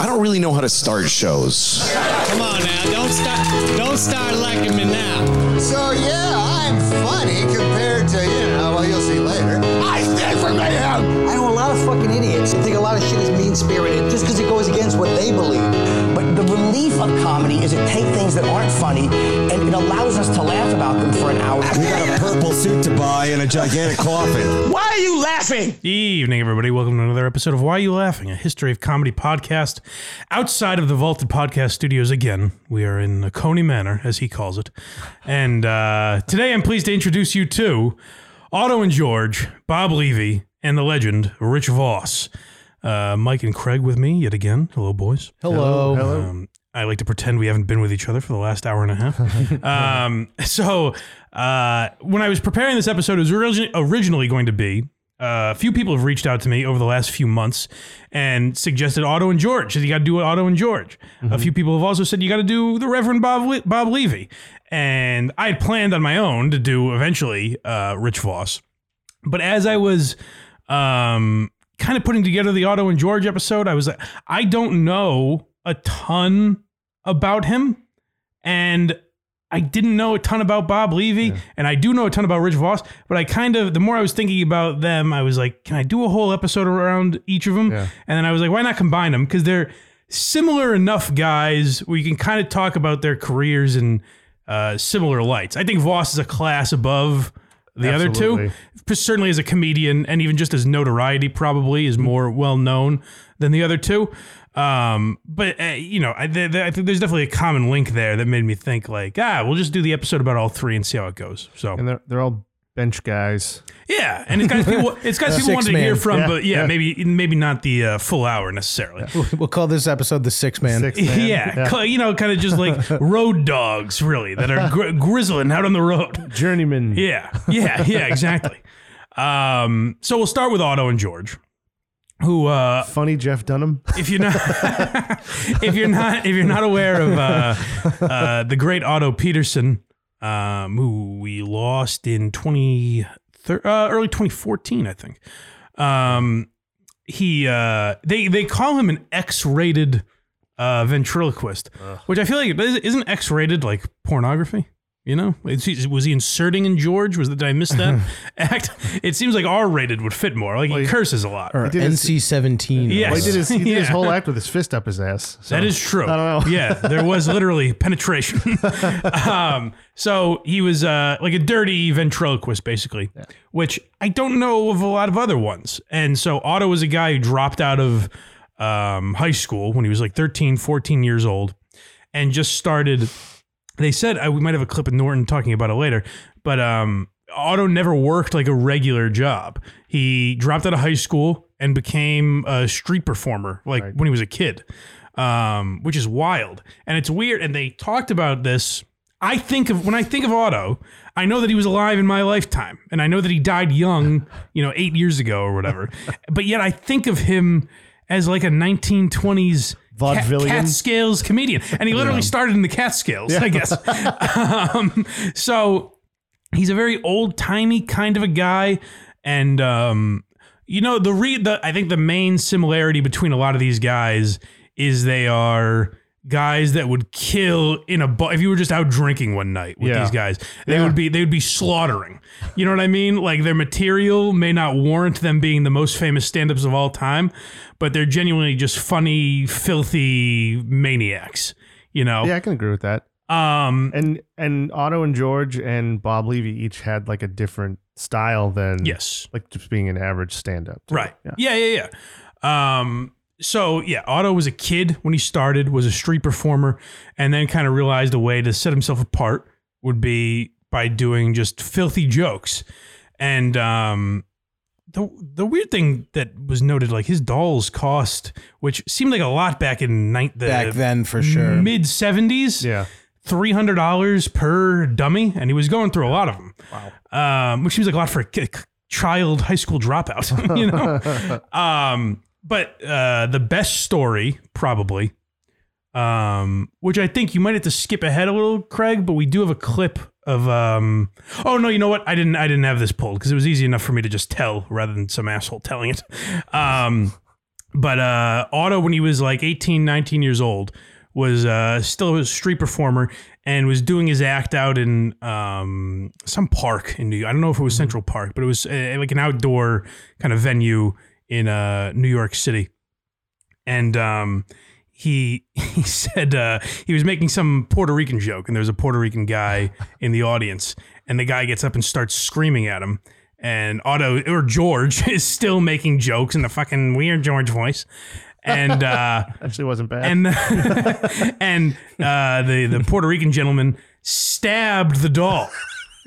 I don't really know how to start shows. Come on now, don't start, don't start liking me now. So yeah, I'm funny compared to you know. Well, you'll see later. I stand for mayhem. I know a lot of fucking idiots who think a lot of shit is mean spirited just because it goes against what they believe. But the relief of comedy is it take things that aren't funny and it allows us to laugh about them for an hour. We got a purple suit to buy and a gigantic coffin. Why are you laughing? Evening, everybody. Welcome to another episode of Why Are You Laughing, a history of comedy podcast outside of the Vaulted Podcast Studios again. We are in the Coney Manor, as he calls it. And uh, today I'm pleased to introduce you to Otto and George, Bob Levy, and the legend, Rich Voss. Uh, Mike and Craig with me yet again. Hello, boys. Hello. Um, I like to pretend we haven't been with each other for the last hour and a half. um, so, uh, when I was preparing this episode, it was origi- originally going to be uh, a few people have reached out to me over the last few months and suggested Otto and George. You got to do Otto and George. A few people have also said you got to do the Reverend Bob Le- Bob Levy. And I had planned on my own to do eventually uh, Rich Voss. But as I was um, kind of putting together the Otto and George episode, I was like, I don't know a ton about him, and I didn't know a ton about Bob Levy, and I do know a ton about Rich Voss. But I kind of, the more I was thinking about them, I was like, can I do a whole episode around each of them? And then I was like, why not combine them? Because they're similar enough guys where you can kind of talk about their careers in uh, similar lights. I think Voss is a class above the other two. Certainly as a comedian and even just as notoriety, probably is more well known than the other two. Um, but uh, you know, I, th- th- I think there's definitely a common link there that made me think like, ah, we'll just do the episode about all three and see how it goes. So and they're they're all bench guys. yeah, and it's guys people, it's guys people Six wanted to hear from, Yeah, but yeah, yeah. maybe maybe not the uh, full hour necessarily. We'll call this episode the Six Man. Six man. Yeah, cl- you know, kind of just like road dogs, really, that are gri- grizzling out on the road. Journeyman. Yeah, yeah, yeah, exactly. Um, so we'll start with Otto and George, who, uh, Funny Jeff Dunham. if you're not, if you're not, if you're not aware of uh, uh, the great Otto Petersen, um, who we lost in twenty uh, early 2014, I think. Um, he uh, they they call him an X-rated uh, ventriloquist, which I feel like isn't X-rated like pornography. You know, was he inserting in George? Was that did I miss that act? It seems like R-rated would fit more. Like he curses a lot. Or NC seventeen. Yes. Well, he did his, he did his whole act with his fist up his ass. So. That is true. I don't know. yeah, there was literally penetration. um, so he was uh, like a dirty ventriloquist, basically, which I don't know of a lot of other ones. And so Otto was a guy who dropped out of um, high school when he was like 13, 14 years old and just started. They said uh, we might have a clip of Norton talking about it later, but um, Otto never worked like a regular job. He dropped out of high school and became a street performer, like when he was a kid, um, which is wild. And it's weird. And they talked about this. I think of when I think of Otto, I know that he was alive in my lifetime, and I know that he died young, you know, eight years ago or whatever. but yet I think of him as like a 1920s Vaudevillian? Cat, Catskills comedian, and he literally started in the Catskills, I guess. um, so he's a very old timey kind of a guy, and um, you know the re the I think the main similarity between a lot of these guys is they are guys that would kill in a bar if you were just out drinking one night with Yeah. these guys they would be they would be slaughtering you know what i mean like their material may not warrant them being the most famous stand-ups of all time but they're genuinely just funny filthy maniacs you know Yeah, I can agree with that. um And and Otto and George and Bob Levy each had like a different style than yes like just being an average stand up. Right. Yeah. Yeah, yeah, yeah. Um, so yeah, Otto was a kid when he started, was a street performer, and then kind of realized a way to set himself apart would be by doing just filthy jokes. And um, the the weird thing that was noted, like his dolls cost, which seemed like a lot back in ni- the Back then, for sure. mid seventies. Yeah. Three hundred dollars per dummy, and he was going through a lot of them. Wow, um, which seems like a lot for a ki- child high school dropout. you know, um, but uh, the best story probably, um, which I think you might have to skip ahead a little, Craig. But we do have a clip of. Um, oh no, you know what? I didn't. I didn't have this pulled because it was easy enough for me to just tell rather than some asshole telling it. Um, but uh, Otto, when he was like 18, 19 years old, was uh, still a street performer and was doing his act out in um, some park in New York. I don't know if it was Central Park, but it was uh, like an outdoor kind of venue in uh, New York City. And um, he he said uh, he was making some Puerto Rican joke, and there was a Puerto Rican guy in the audience, and the guy gets up and starts screaming at him. And Otto or George is still making jokes in the fucking weird George voice, and uh, Actually, wasn't bad. and and uh, the the Puerto Rican gentleman stabbed the doll.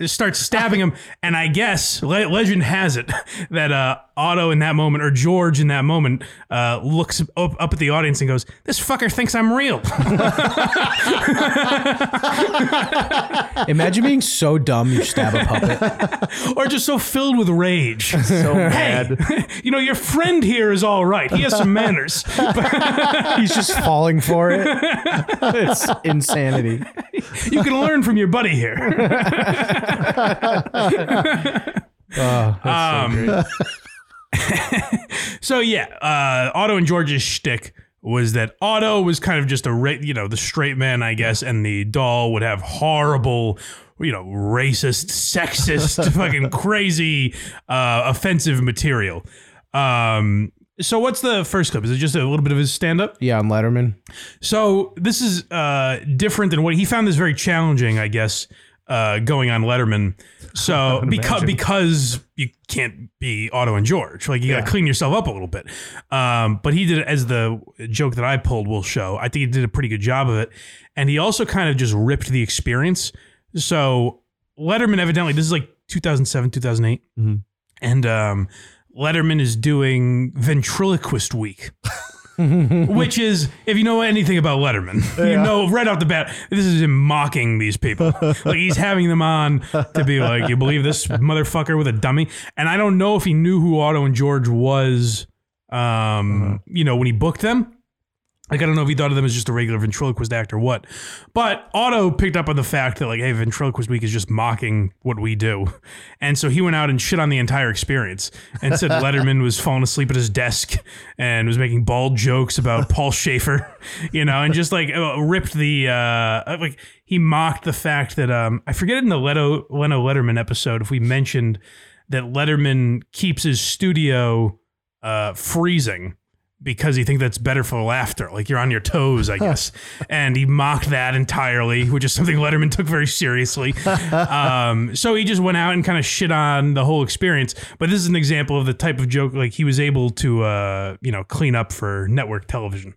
Starts stabbing him, and I guess le- legend has it that uh, Otto in that moment, or George in that moment, uh, looks up, up at the audience and goes, "This fucker thinks I'm real." Imagine being so dumb you stab a puppet. or just so filled with rage. so mad. you know, your friend here is all right. He has some manners. He's just falling for it. It's insanity. You can learn from your buddy here. um, so yeah, uh, Otto and George's shtick was that Otto was kind of just a ra- you know the straight man, I guess, and the doll would have horrible. You know, racist, sexist, fucking crazy, uh, offensive material. Um, so, what's the first clip? Is it just a little bit of his stand up? Yeah, on Letterman. So this is uh, different than what he found this very challenging, I guess, uh, going on Letterman. So because because you can't be Otto and George, like you got to clean yourself up a little bit. Um, but he did it as the joke that I pulled will show. I think he did a pretty good job of it, and he also kind of just ripped the experience. So Letterman evidently this is like 2007 2008, and um, Letterman is doing ventriloquist week which is if you know anything about Letterman, you know right off the bat this is him mocking these people. like he's having them on to be like, "You believe this motherfucker with a dummy?" And I don't know if he knew who Otto and George was, um, you know, when he booked them. Like I don't know if he thought of them as just a regular ventriloquist act or what, but Otto picked up on the fact that like, hey, ventriloquist week is just mocking what we do, and so he went out and shit on the entire experience and said Letterman was falling asleep at his desk and was making bald jokes about Paul Shaffer, you know, and just like uh, ripped the uh, like he mocked the fact that um I forget in the Leto Leno Letterman episode if we mentioned that Letterman keeps his studio uh, freezing because he thinks that's better for laughter. Like you're on your toes, I guess. and he mocked that entirely, which is something Letterman took very seriously. um, so he just went out and kind of shit on the whole experience. But this is an example of the type of joke like he was able to, uh, you know, clean up for network television.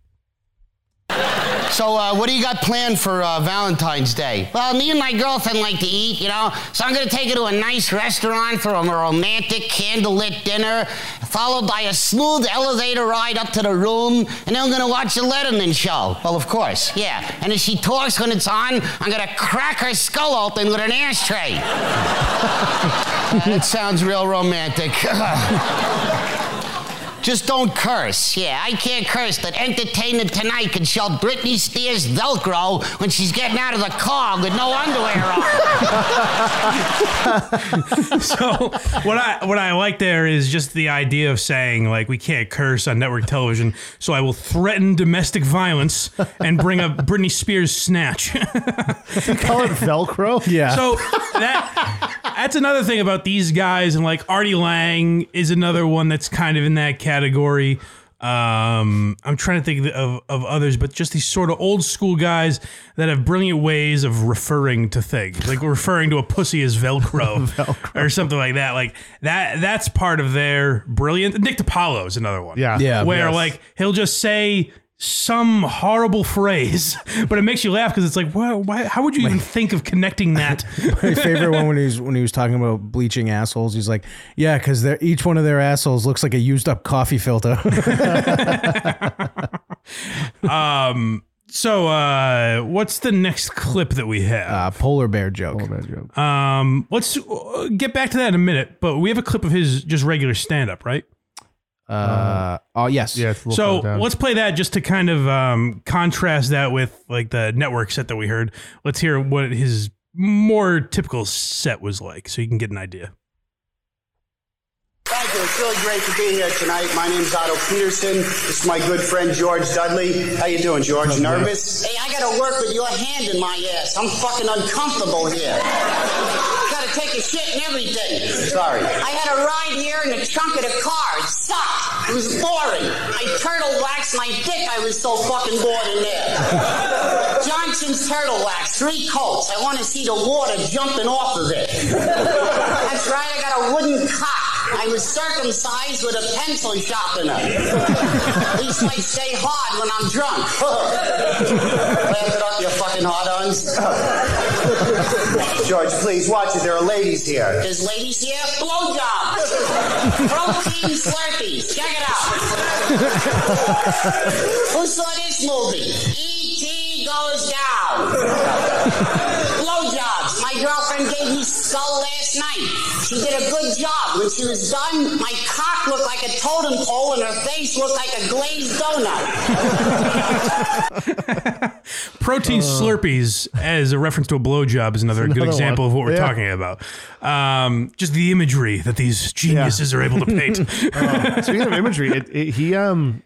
So, uh, what do you got planned for uh, Valentine's Day? Well, me and my girlfriend like to eat, you know, so I'm gonna take her to a nice restaurant for a romantic candlelit dinner, followed by a smooth elevator ride up to the room, and then I'm gonna watch the Letterman show. Well, of course, yeah. And if she talks when it's on, I'm gonna crack her skull open with an ashtray. that sounds real romantic. Just don't curse. Yeah, I can't curse that Entertainment Tonight can show Britney Spears Velcro when she's getting out of the car with no underwear on. so what I what I like there is just the idea of saying like we can't curse on network television, so I will threaten domestic violence and bring up Britney Spears snatch. Call it Velcro? Yeah. So that that's another thing about these guys, and like Artie Lange is another one that's kind of in that category. Um, I'm trying to think of, of others, but just these sort of old school guys that have brilliant ways of referring to things, like referring to a pussy as Velcro, or something like that. Like that, that's part of their brilliant. Nick DiPaolo is another one. Yeah. Yeah. where Yes. like he'll just say some horrible phrase, but it makes you laugh because it's like, well, why, how would you even think of connecting that? My favorite one when he was when he was talking about bleaching assholes. He's like, "Yeah, because each one of their assholes looks like a used up coffee filter." Um. So, uh, what's the next clip that we have? uh, polar bear joke. Um, let's uh, get back to that in a minute. But we have a clip of his just regular stand up, right? Uh, oh yes. Yeah, it's a little So further down. let's play that just to kind of um, contrast that with like the network set that we heard. Let's hear what his more typical set was like, so you can get an idea. Thank you. It's really great to be here tonight. My name's Otto Petersen. This is my good friend George Dudley. How you doing, George? Nervous? Hey, I gotta work with your hand in my ass. I'm fucking uncomfortable here. gotta take a shit and everything. Sorry. I had a ride here in the trunk of the car. It sucked. It was boring. I turtle waxed my dick. I was so fucking bored in there. Johnson's turtle wax, three coats. I want to see the water jumping off of it. That's right, I got a wooden cock. I was circumcised with a pencil sharpener. At least I stay hard when I'm drunk. Laugh it up, you fucking hard-ons. George, please watch it. There are ladies here. There's ladies here? Blowjobs. Protein Slurpees. Check it out. Who saw this movie? E.T. goes down. Blowjobs. My girlfriend gave me skull last night. She did a good job. When she was done, my cock looked like a totem pole and her face looked like a glazed donut. Protein Slurpees as a reference to a blowjob is another, good example one. of what we're Yeah. talking about. Um, just the imagery that these geniuses are able to paint. Uh, speaking of imagery, it, it he um it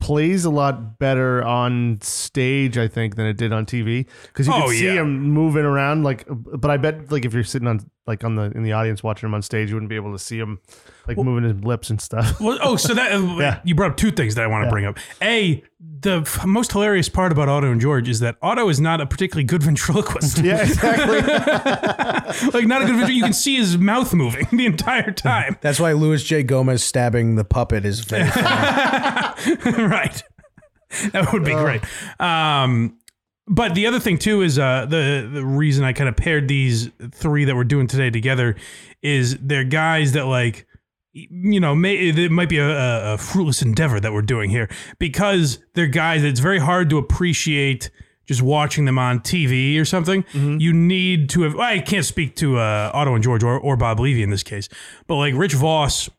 plays a lot better on stage, I think, than it did on TV because you Oh, can see yeah. him moving around. Like, but I bet like if you're sitting on like on the in the audience watching him on stage, you wouldn't be able to see him like moving his lips and stuff. Well, oh, so that Yeah. you brought up two things that I want to bring up. A, the f- most hilarious part about Otto and George is that Otto is not a particularly good ventriloquist. yeah, exactly. like not a good ventriloquist. You can see his mouth moving the entire time. That's why Louis J. Gomez stabbing the puppet is very funny. right. That would be great. Um, but the other thing too is uh, the the reason I kind of paired these three that we're doing today together is they're guys that like you know may it might be a, a, fruitless endeavor that we're doing here because they're guys that it's very hard to appreciate just watching them on TV or something. You need to have. I can't speak to uh, Otto and George or, or Bob Levy in this case, but like Rich Voss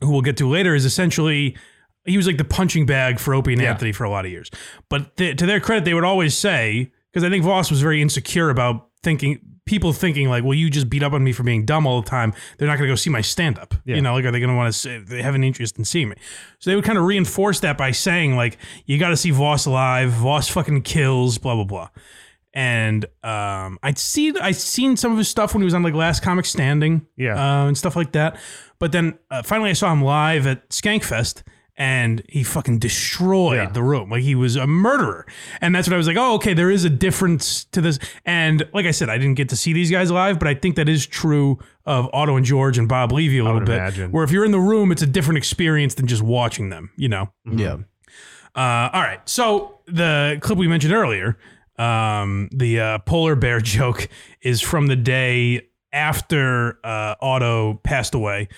who we'll get to later, is essentially he was like the punching bag for Opie and Anthony for a lot of years. But th- to their credit, they would always say because I think Voss was very insecure about thinking people thinking like, well, you just beat up on me for being dumb all the time. They're not going to go see my stand up. You know, like are they going to want to say they have an interest in seeing me? So they would kind of reinforce that by saying like, you got to see Voss live. Voss fucking kills. Blah blah blah. And um, I'd see I seen some of his stuff when he was on like Last Comic Standing, Yeah. uh, and stuff like that. But then uh, finally, I saw him live at Skankfest, and he fucking destroyed Yeah. the room. Like he was a murderer, and that's what I was like, oh, okay, there is a difference to this. And like I said, I didn't get to see these guys live, but I think that is true of Otto and George and Bob Levy a little bit. imagine. Where if you're in the room, it's a different experience than just watching them. You know. yeah. Uh, all right. So the clip we mentioned earlier, um, the uh, polar bear joke, is from the day after uh, Otto passed away.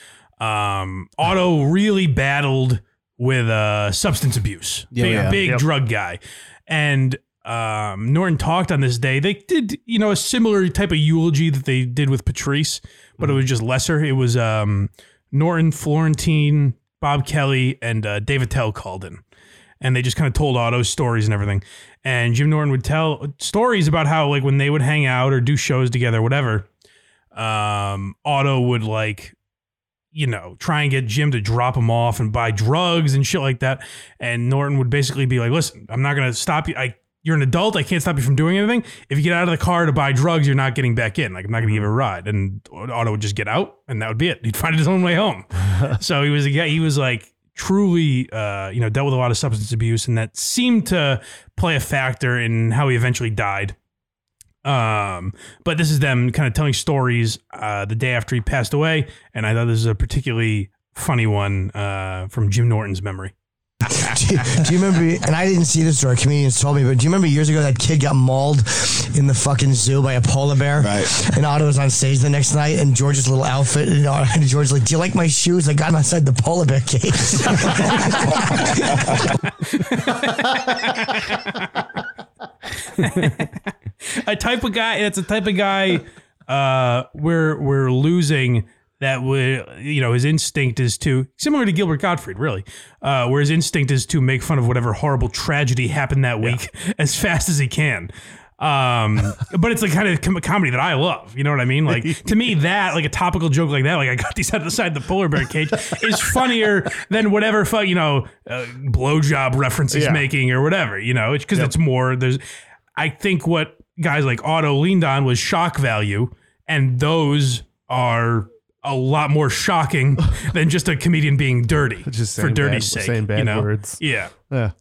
Um, Otto really battled with uh, substance abuse. Yeah, big yeah. big Yep. drug guy, and um, Norton talked on this day. They did, you know, a similar type of eulogy that they did with Patrice, but it was just lesser. It was um, Norton, Florentine, Bob Kelly, and uh, Dave Attell called in and they just kind of told Otto's stories and everything. And Jim Norton would tell stories about how like when they would hang out or do shows together, whatever. Um, Otto would like, you know, try and get Jim to drop him off and buy drugs and shit like that. And Norton would basically be like, "Listen, I'm not gonna stop you. I." You're an adult. I can't stop you from doing anything. If you get out of the car to buy drugs, you're not getting back in. Like I'm not going to give you a ride. And Otto would just get out, and that would be it. He'd find his own way home. so he was a guy. He was like truly, uh, you know, dealt with a lot of substance abuse, and that seemed to play a factor in how he eventually died. Um, but this is them kind of telling stories uh, the day after he passed away, and I thought this is a particularly funny one uh, from Jim Norton's memory. do, you, do you remember? And I didn't see this story. Comedians told me, but do you remember years ago that kid got mauled in the fucking zoo by a polar bear? Right. And Otto was on stage the next night, and George's little outfit, and, uh, and George's like, "Do you like my shoes? I got them outside the polar bear cage." a type of guy that's a type of guy uh we're we're losing that would you know his instinct is to similar to Gilbert Gottfried really uh where his instinct is to make fun of whatever horrible tragedy happened that week as fast as he can Um, but it's the kind of com- comedy that I love. You know what I mean? Like to me, that like a topical joke like that, like I got these out of the side of the polar bear cage, is funnier than whatever fuck you know uh, blowjob reference he's Yeah. making or whatever. You know, it's because it's more. There's, I think what guys like Otto leaned on was shock value, and those are. A lot more shocking than just a comedian being dirty Just for saying dirty's bad- sake. saying bad you know? words. Yeah. Yeah.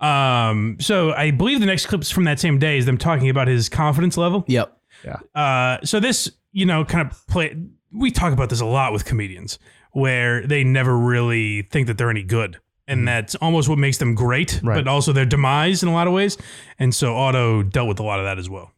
Um, so I believe the next clips from that same day is them talking about his confidence level. Yep. Uh, so this, you know, kind of play. We talk about this a lot with comedians, where they never really think that they're any good, and that's almost what makes them great, Right. but also their demise in a lot of ways. And so Otto dealt with a lot of that as well.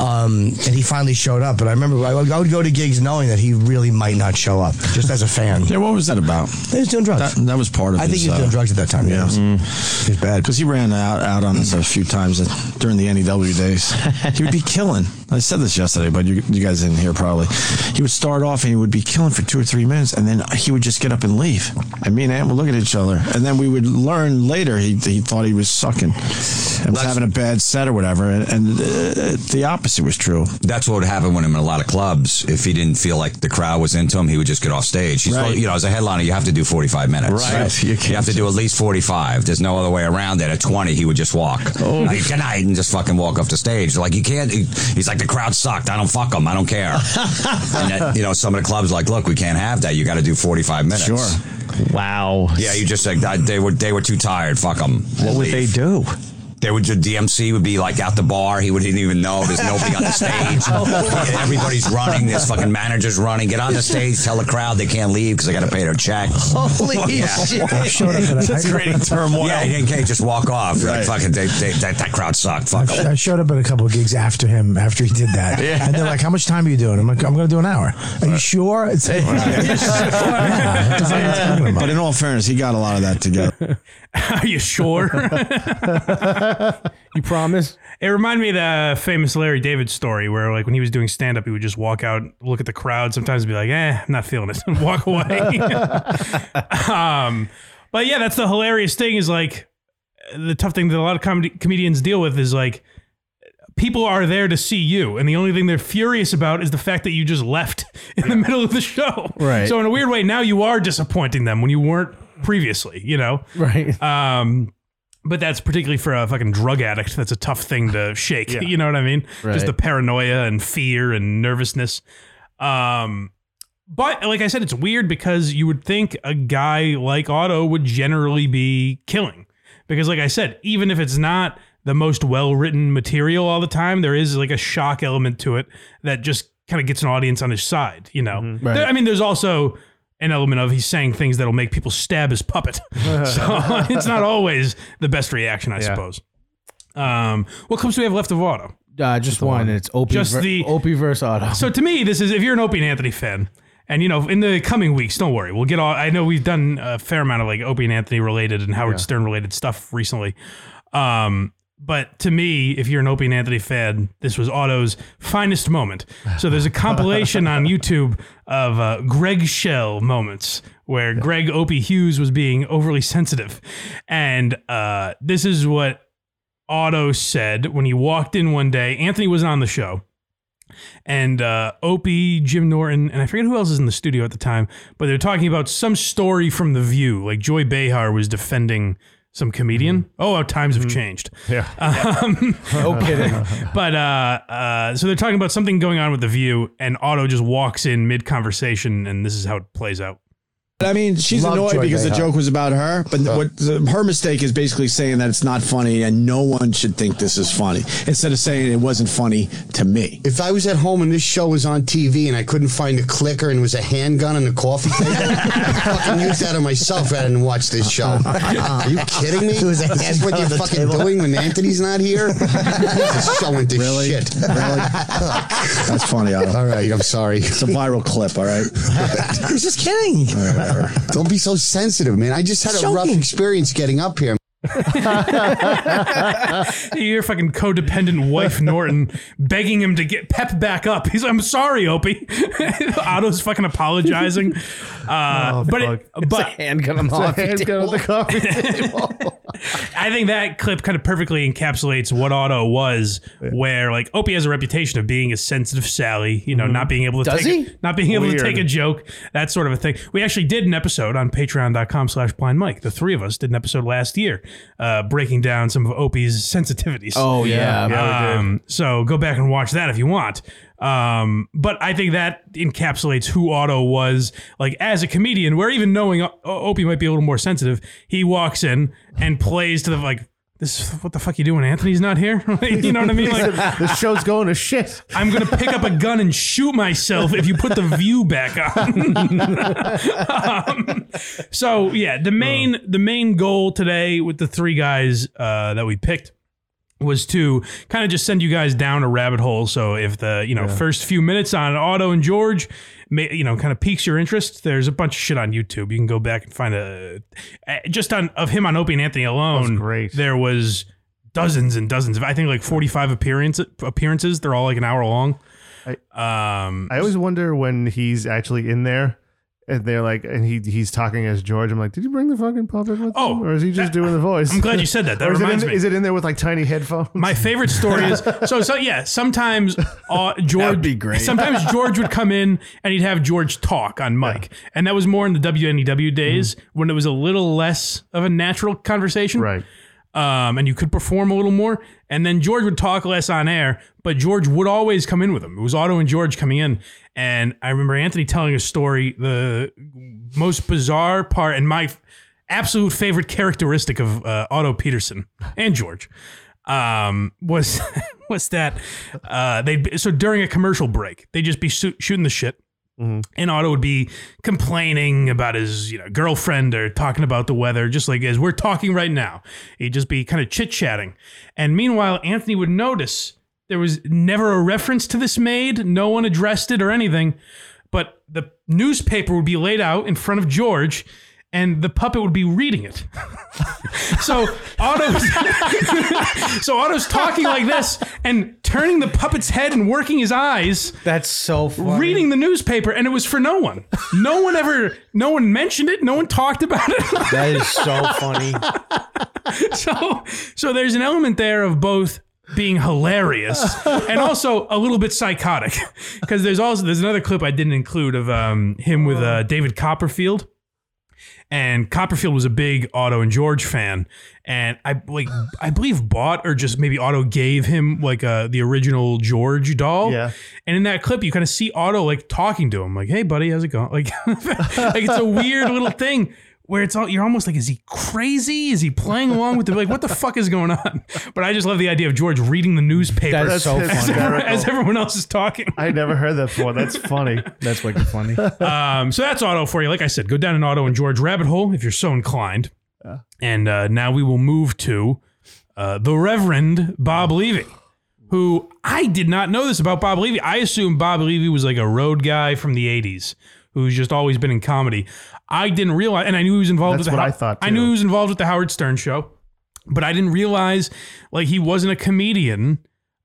Um, and he finally showed up. But I remember I would, I would go to gigs knowing that he really might not show up, just as a fan. Yeah, what was that about? He was doing drugs. That, that was part of I think he was uh, doing drugs at that time. Yeah, yeah. It was, it was bad. Because he ran out, out on us a few times during the NEW days. He would be killing. I said this yesterday, but you, you guys didn't hear probably. He would start off and he would be killing for two or three minutes, and then he would just get up and leave. And me and Ant would look at each other, and then we would learn later he, he thought he was sucking and was having a bad set or whatever. And, and uh, the opposite was true. That's what would happen when him in a lot of clubs. If he didn't feel like the crowd was into him, he would just get off stage. He's Right. you know, as a headliner, you have to do 45 minutes. Right. You You, have to do at least 45. There's no other way around it. At 20, he would just walk. Oh. Like, good night, and just fucking walk off the stage. Like, you can't, he- he's like, the crowd sucked. I don't fuck them. I don't care. and, that, you know, some of the clubs like, look, we can't have that. You got to do 45 minutes. Sure. Wow. Yeah, you just like, they were, they were too tired. Fuck them. What would they do? They would the DMC would be like out the bar. He wouldn't even know. There's nobody on the stage. Everybody's running. This fucking manager's running. Get on the stage. Tell the crowd they can't leave because they got to pay their check. Holy Yeah. shit! That's creating turmoil. Yeah, he can't just walk off. Like fucking, they, they, that, that crowd sucked. Fuck 'em. I showed up at a couple of gigs after him, after he did that. And they're like, How much time are you doing? I'm like, I'm going to do an hour. Are you sure? It's like, yeah, what the fuck are you talking about? But in all fairness, he got a lot of that together. Are you sure? You promise? It reminded me of the famous Larry David story where, like, when he was doing stand up, he would just walk out, look at the crowd, sometimes be like, eh, I'm not feeling it, and walk away. um, but yeah, that's the hilarious thing is like the tough thing that a lot of comedy- comedians deal with is like people are there to see you, and the only thing they're furious about is the fact that you just left in the middle of the show. Right. So, in a weird way, now you are disappointing them when you weren't previously, you know? Right. Um, but that's particularly for a fucking drug addict. That's a tough thing to shake. Yeah. You know what I mean? Right. Just the paranoia and fear and nervousness. Um, but like I said, it's weird because you would think a guy like Otto would generally be killing. Because like I said, even if it's not the most well written material all the time, there is like a shock element to it that just kind of gets an audience on his side. You know, Right. There- I mean, there's also an element of he's saying things that'll make people stab his puppet. so it's not always the best reaction, I Yeah. suppose. Um, what clips do we have left of Otto? Uh, just one. and It's Opie, Just ver- the- Opie versus Otto. So to me, this is if you're an Opie and Anthony fan, and you know, in the coming weeks, don't worry, we'll get all. I know we've done a fair amount of like Opie and Anthony related and Howard Stern related stuff recently. Um, but to me, if you're an Opie and Anthony fan, this was Otto's finest moment. So there's a compilation on YouTube of uh, Greg Shell moments where Greg Opie Hughes was being overly sensitive, and uh, this is what Otto said when he walked in one day. Anthony wasn't on the show. And uh, Opie, Jim Norton, and I forget who else is in the studio at the time, but they're talking about some story from The View. Like Joy Behar was defending some comedian. Oh, how times have changed. Yeah. Um, no kidding. but uh, uh, so they're talking about something going on with The View, and Otto just walks in mid conversation, and this is how it plays out. I mean, she's Love annoyed Joy because the joke was about her, but what the, her mistake is basically saying that it's not funny and no one should think this is funny instead of saying it wasn't funny to me. If I was at home and this show was on TV and I couldn't find a clicker and it was a handgun on the coffee table, I'd fucking use that on myself rather than watch this show. Are you kidding me? It was a this is what you're fucking table. doing when Anthony's not here? this is showing this Really? shit. Really? That's funny. Otto. All right, I'm sorry. It's a viral clip, all right? I was just kidding. Don't be so sensitive, man. I just had a rough experience getting up here. Your fucking codependent wife Norton begging him to get Pep back up. He's, like, I'm sorry, Opie. Otto's fucking apologizing. Uh, Oh, but it, but handgun on the Handgun on the coffee table. I think that clip kind of perfectly encapsulates what Otto was, where like Opie has a reputation of being a sensitive Sally, you know, not being able to Does take he? not being able to take a joke, that sort of a thing. We actually did an episode on patreon.com slash blind Mike. The three of us did an episode last year, uh, breaking down some of Opie's sensitivities. Oh yeah. Um, so go back and watch that if you want. Um, but I think that encapsulates who Otto was, like as a comedian. Where even knowing O- Opie might be a little more sensitive, he walks in and plays to the like. This what the fuck you doing? Anthony's not here. you know what I mean? Like the show's going to shit. I'm gonna pick up a gun and shoot myself if you put the view back on. Um, so yeah, the main the main goal today with the three guys uh, that we picked was to kind of just send you guys down a rabbit hole. So if the you know first few minutes on Otto and George, you know, kind of piques your interest, there's a bunch of shit on YouTube. You can go back and find a just on of him on Opie and Anthony alone. great. There was dozens and dozens of I think like 45 appearance appearances. They're all like an hour long. um, I always wonder when he's actually in there. And they're like, and he he's talking as George. I'm like, did you bring the fucking puppet with Oh, him, or is he just doing the voice? I'm glad you said that. That Or is, it reminds in, me. is it in there with like tiny headphones? My favorite story is so so yeah. Sometimes uh, George be great. Sometimes George would come in and he'd have George talk on mic, and that was more in the WNEW days when it was a little less of a natural conversation, right. Um, and you could perform a little more. And then George would talk less on air, but George would always come in with him. It was Otto and George coming in, and I remember Anthony telling a story. The most bizarre part and my absolute favorite characteristic of uh, Otto Petersen and George um, was was that uh, they so during a commercial break they'd just be shoot, shooting the shit. And Otto would be complaining about his, you know, girlfriend or talking about the weather, just like as we're talking right now. He'd just be kind of chit chatting. And meanwhile, Anthony would notice there was never a reference to this made. No one addressed it or anything. But the newspaper would be laid out in front of George, and the puppet would be reading it. so Otto's so Otto's talking like this and turning the puppet's head and working his eyes That's so funny. reading the newspaper and it was for no one. No one ever no one mentioned it, no one talked about it. That is so funny. so so there's an element there of both being hilarious and also a little bit psychotic because there's also there's another clip I didn't include of um, him with uh, David Copperfield and Copperfield was a big Otto and George fan, and I like I believe bought or just maybe Otto gave him like uh, the original George doll. Yeah. And in that clip, you kind of see Otto like talking to him, like, "Hey, buddy, how's it going?" Like, like it's a weird little thing where it's all you're almost like, is he crazy? Is he playing along with the like? What the fuck is going on? But I just love the idea of George reading the newspaper That's so as, funny. everyone, as everyone else is talking. I never heard that before. That's funny. That's wicked funny. Um, so that's Otto for you. Like I said, go down an Otto and George rabbit hole if you're so inclined. And uh, now we will move to uh, the Reverend Bob Levy, who I did not know this about Bob Levy. I assumed Bob Levy was like a road guy from the 80s who's just always been in comedy. I didn't realize, and I knew he was involved That's with the what Ho- I thought, I knew too. he was involved with the Howard Stern show, but I didn't realize like he wasn't a comedian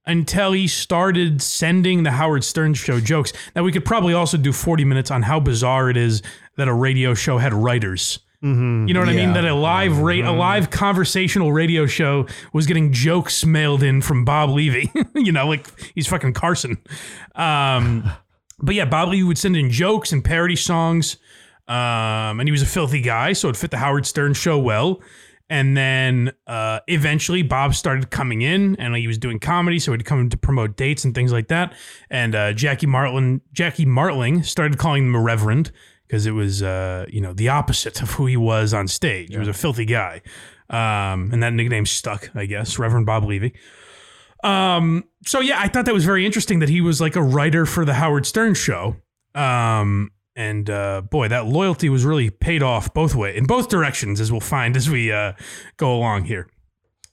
until he started sending the Howard Stern show jokes. Now we could probably also do 40 minutes on how bizarre it is that a radio show had writers. Mm-hmm. You know what I mean? Yeah. That a live ra- a live conversational radio show was getting jokes mailed in from Bob Levy. you know, like he's fucking Carson. Um, but yeah, Bob Levy would send in jokes and parody songs. Um, and he was a filthy guy, so it fit the Howard Stern show well. And then uh, eventually, Bob started coming in, and he was doing comedy, so he'd come to promote dates and things like that. And uh, Jackie Martlin, Jackie Martling, started calling him a reverend because it was, uh, you know, the opposite of who he was on stage. He was a filthy guy, um, and that nickname stuck, I guess, Reverend Bob Levy. Um, so yeah, I thought that was very interesting that he was like a writer for the Howard Stern show. Um, and uh, boy, that loyalty was really paid off both way in both directions, as we'll find as we uh, go along here.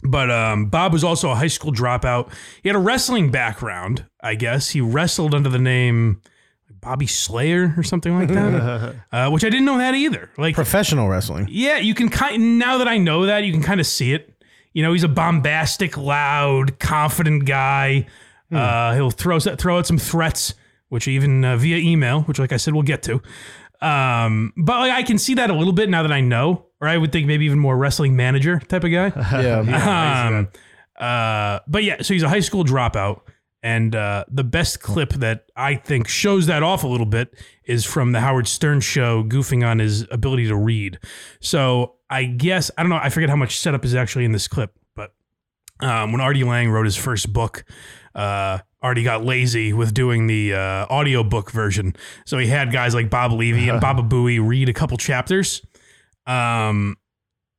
But um, Bob was also a high school dropout. He had a wrestling background, I guess. He wrestled under the name Bobby Slayer or something like that, uh, which I didn't know that either. Like Professional wrestling. yeah, you can kind now that I know that you can kind of see it. You know, he's a bombastic, loud, confident guy. Uh, he'll throw throw out some threats, which even uh, via email, which like I said we'll get to. Um, but like I can see that a little bit now that I know. or I would think maybe even more wrestling manager type of guy. Yeah. um, uh, but yeah, so he's a high school dropout. And uh, the best clip that I think shows that off a little bit is from the Howard Stern show, goofing on his ability to read. So I guess, I don't know, I forget how much setup is actually in this clip, but um, when Artie Lange wrote his first book, uh, Artie got lazy with doing the uh, audiobook version. So he had guys like Bob Levy and Baba Booey read a couple chapters. Um,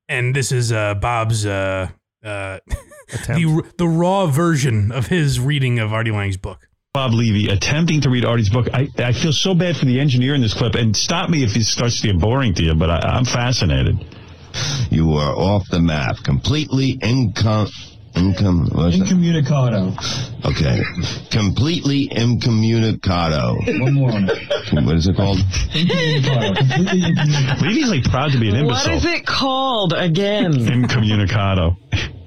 and this is uh, Bob's uh, uh, the the raw version of his reading of Artie Lange's book. Bob Levy attempting to read Artie's book. I, I feel so bad for the engineer in this clip, and stop me if it starts to get boring to you, but I, I'm fascinated. You are off the map, completely income. Income. What's that? Incommunicado. Okay. Completely incommunicado. One more on it. What is it called? Incommunicado. Completely incommunicado. Levy's like proud to be an imbecile. What is it called again? Incommunicado.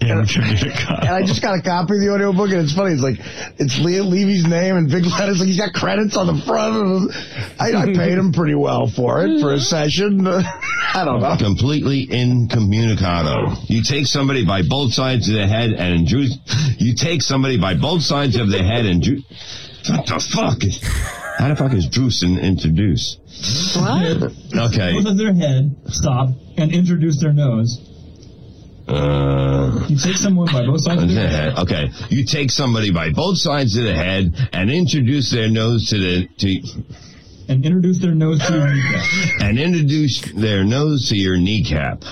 Incommunicado. And I just got a copy of the audiobook, and it's funny. It's like, it's Liam Levy's name in big letters. Like, he's got credits on the front. Of I, I paid him pretty well for it, for a session. I don't know. Completely incommunicado. You take somebody by both sides of the head and introduce. You take somebody by both sides of the head and. Ju- what the fuck? is- How the fuck is Druce in, introduce? What? Okay. Both of their head, stop, and introduce their nose. Uh, You take someone by both sides of the head. head. Okay. You take somebody by both sides of the head and introduce their nose to the to And introduce their nose to your kneecap. and introduce their nose to your kneecap.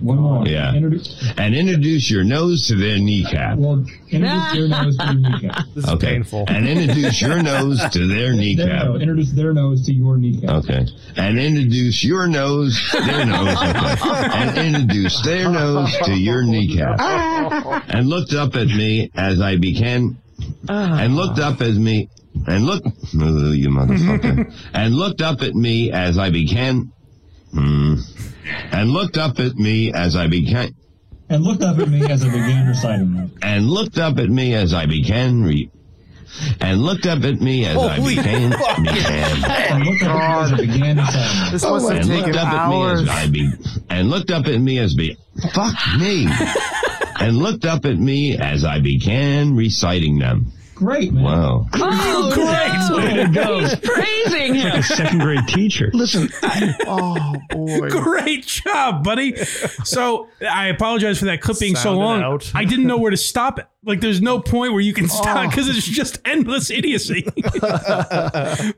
One more. Yeah. Introduce, And introduce your nose to their kneecap. well, introduce their nose to your kneecap. okay. And introduce your nose to their There, kneecap. no, introduce their nose to your kneecap. Okay. And introduce your nose, their nose, okay. and introduce their nose to your kneecap. And looked up at me as I began, and looked up at me, and looked, oh, you motherfucker, and looked up at me as I began, hmm, and looked up at me as I began, And looked up at me as I began reciting them. and looked up at me as I began re- and looked up at me as I Holy began, fuck. began And looked up at me as I began reciting. This must have and taken looked up hours. at me as I be, and looked up at me as be, fuck me, and looked up at me as I began reciting them. Great, man. Wow. Oh, Great. Way to go. He's praising Like him. a second grade teacher. Listen, Oh boy. Great job, buddy. So I apologize for that clip being so long. out. I didn't know where to stop it. Like, there's no point where you can stop Oh. because it's just endless idiocy.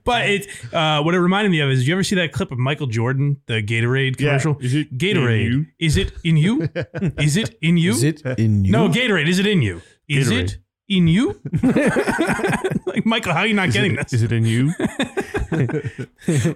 but it, uh, what it reminded me of is, you ever see that clip of Michael Jordan, the Gatorade Yeah. commercial? Is it Gatorade? in you? Is it in you? is it in you? Is it in you? No, Gatorade. Is it in you? Is Gatorade. it in you? like Michael, how are you not getting this? Is it in you?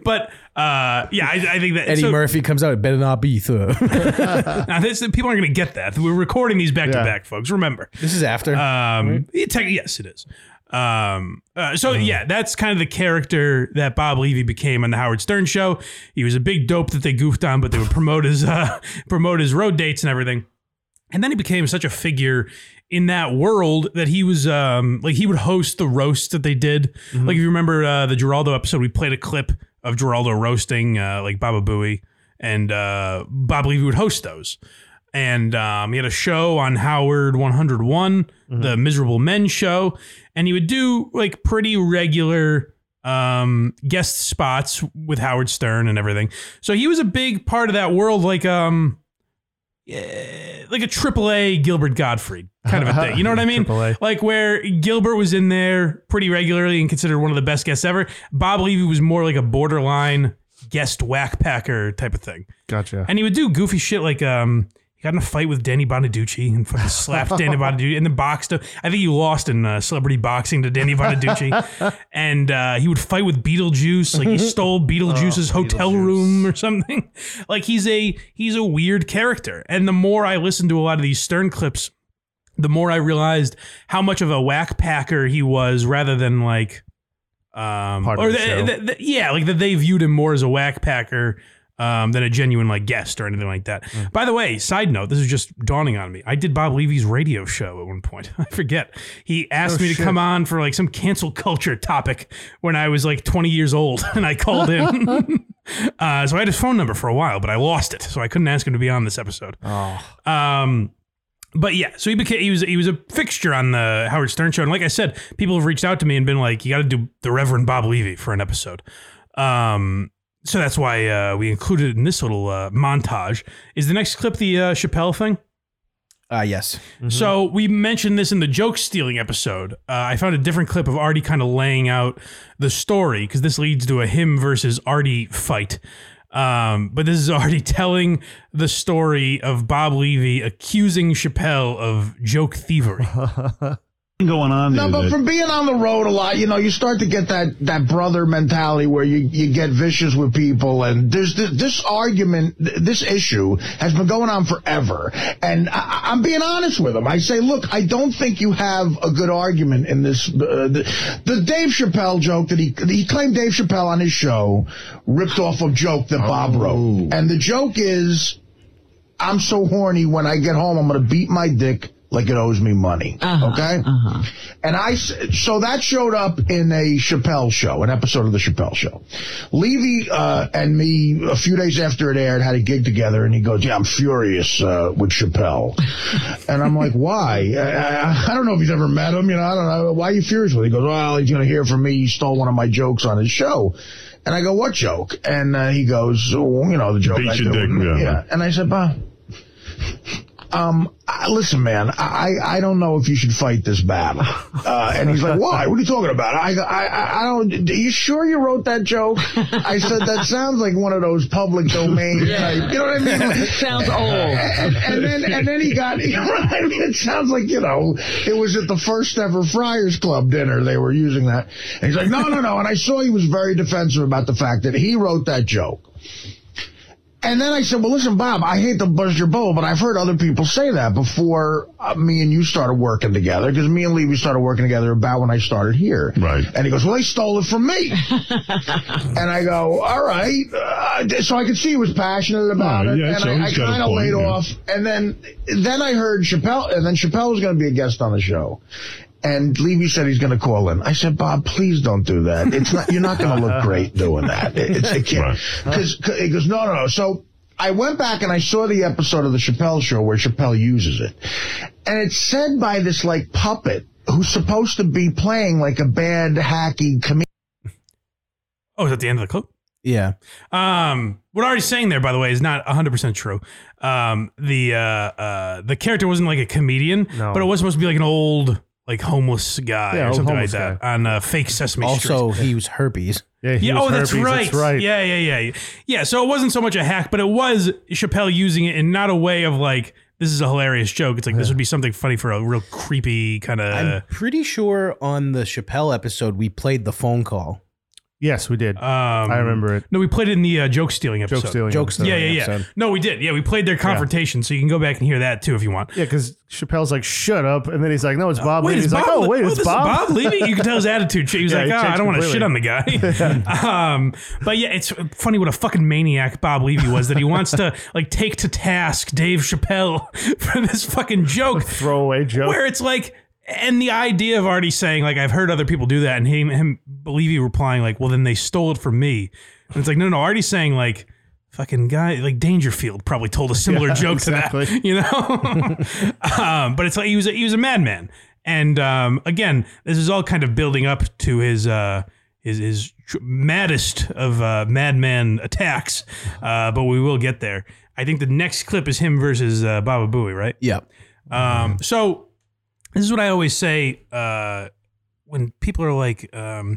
But uh, yeah, I, I think that Eddie so- Murphy comes out. It better not be through. Now, this, people aren't going to get that. We're recording these back to back, folks. Remember. this is after. Um, it tech- yes, it is. Um, uh, so yeah, that's kind of the character that Bob Levy became on the Howard Stern show. He was a big dope that they goofed on, but they would promote his uh, promote his road dates and everything. And then he became such a figure in that world that he was um, like he would host the roast that they did. Like if you remember uh, the Geraldo episode, we played a clip of Geraldo roasting uh, like Baba Booey, and uh, Bob Levy would host those. And um, he had a show on Howard 101, the Miserable Men show, and he would do like pretty regular um, guest spots with Howard Stern and everything. So he was a big part of that world, like um, like a triple A Gilbert Gottfried kind of a thing. You know what I mean? AAA. Like where Gilbert was in there pretty regularly and considered one of the best guests ever. Bob Levy was more like a borderline guest whack packer type of thing. Gotcha. And he would do goofy shit like um got in a fight with Danny Bonaduce and fucking slapped Danny Bonaduce in the box. I think he lost in uh, celebrity boxing to Danny Bonaduce. and uh, he would fight with Beetlejuice. Like he stole Beetlejuice's hotel room or something. Like he's a he's a weird character. And the more I listened to a lot of these Stern clips, the more I realized how much of a whack packer he was rather than like um Part or the the- the- yeah, like that they viewed him more as a whack packer um, than a genuine like guest or anything like that. Mm. By the way, side note, this is just dawning on me. I did Bob Levy's radio show at one point. I forget. He asked Oh, me to shit. come on for like some cancel culture topic when I was like 20 years old, and I called in. Uh, so I had his phone number for a while, but I lost it, so I couldn't ask him to be on this episode. Oh. Um, but yeah, so he became he was he was a fixture on the Howard Stern show, and like I said, people have reached out to me and been like, "You got to do the Reverend Bob Levy for an episode." Um, so that's why uh, we included it in this little uh, montage. Is the next clip the uh, Chappelle thing? Uh, yes. So we mentioned this in the joke stealing episode. Uh, I found a different clip of Artie kind of laying out the story because this leads to a him versus Artie fight. Um, but this is Artie telling the story of Bob Levy accusing Chappelle of joke thievery. going on No, but that- from being on the road a lot, you know, you start to get that that brother mentality where you, you get vicious with people, and there's this, this argument, this issue has been going on forever. And I, I'm being honest with him. I say, look, I don't think you have a good argument in this. Uh, the, the Dave Chappelle joke that he he claimed Dave Chappelle on his show ripped off a joke that Bob wrote, and the joke is. I'm so horny when I get home, I'm going to beat my dick like it owes me money. Okay? Uh-huh. And I, so that showed up in a Chappelle show, an episode of the Chappelle show. Levy uh, and me, a few days after it aired, had a gig together, and he goes, "Yeah, I'm furious uh, with Chappelle," and I'm like, "Why?" I, I, I don't know if he's ever met him. You know, I don't know why are you furious with. Him? He goes, "Well, he's going to hear from me. He stole one of my jokes on his show." And I go, "What joke?" And uh, he goes, "Oh, "You know, the joke." Beat I your did dick, with- yeah. And I said, "Bob." Um, listen, man, I, I don't know if you should fight this battle. Uh, and he's like, why? What are you talking about? I, I, I, don't, are you sure you wrote that joke? I said, that sounds like one of those public domain type, you know what I mean? Sounds old. And, and then, and then he got, right, I mean, it sounds like, you know, it was at the first ever Friars Club dinner they were using that. And he's like, no, no, no. And I saw he was very defensive about the fact that he wrote that joke. And then I said, well, listen, Bob, I hate to buzz your bubble, but I've heard other people say that before uh, me and you started working together, because me and Levy started working together about when I started here. Right. And he goes, well, they stole it from me. and I go, all right. Uh, so I could see he was passionate about Oh, it. yeah, and so I, I he's got a kind of laid yeah. off. And then, then I heard Chappelle, and then Chappelle was going to be a guest on the show. And Levy said he's going to call in. I said, Bob, please don't do that. It's not. You're not going to look great doing that. It, it's, it can't. Because he goes, no, no, no. So I went back and I saw the episode of the Chappelle show where Chappelle uses it, and it's said by this like puppet who's supposed to be playing like a bad hacky comedian. Oh, is that the end of the clip? Yeah. Um, what Artie's saying there, by the way, is not 100% true. Um, the uh, uh, the character wasn't like a comedian, No. but it was supposed to be like an old, like homeless guy Yeah, or something like homeless that on uh, fake Sesame Street. Also, he was herpes. Yeah, he Yeah, was oh, that's herpes, right. That's right. Yeah, yeah, yeah. Yeah, so it wasn't so much a hack, but it was Chappelle using it in not a way of like, this is a hilarious joke. It's like, this would be something funny for a real creepy kind of I'm of. pretty sure on the Chappelle episode we played the phone call. Yes, we did. Um, I remember it. No, we played it in the uh, joke stealing episode. Joke stealing. Joke episode. Yeah, yeah, yeah. episode. No, we did. Yeah, we played their confrontation, so you can go back and hear that too if you want. Yeah, because Chappelle's like, "Shut up," and then he's like, "No, it's Bob." Wait, Levy. He's Bob. like, "Oh, wait, oh, it's this Bob." Is Bob Levy. You can tell his attitude. He was Yeah, like, he "Oh, I don't want to shit on the guy." um, but yeah, it's funny what a fucking maniac Bob Levy was that he wants to like take to task Dave Chappelle for this fucking joke, Throwaway joke. where it's like. And the idea of Artie saying like I've heard other people do that, and him him you replying like, "Well, then they stole it from me," and it's like, no, no, Artie's saying like, "Fucking guy like Dangerfield probably told a similar Yeah, joke exactly. to that," you know. um, but it's like he was a, he was a madman, and um, again, this is all kind of building up to his uh, his his tr- maddest of uh, madman attacks. Uh, but we will get there. I think the next clip is him versus uh, Baba Booey, right? Yeah. Um, so this is what I always say uh, when people are like, um,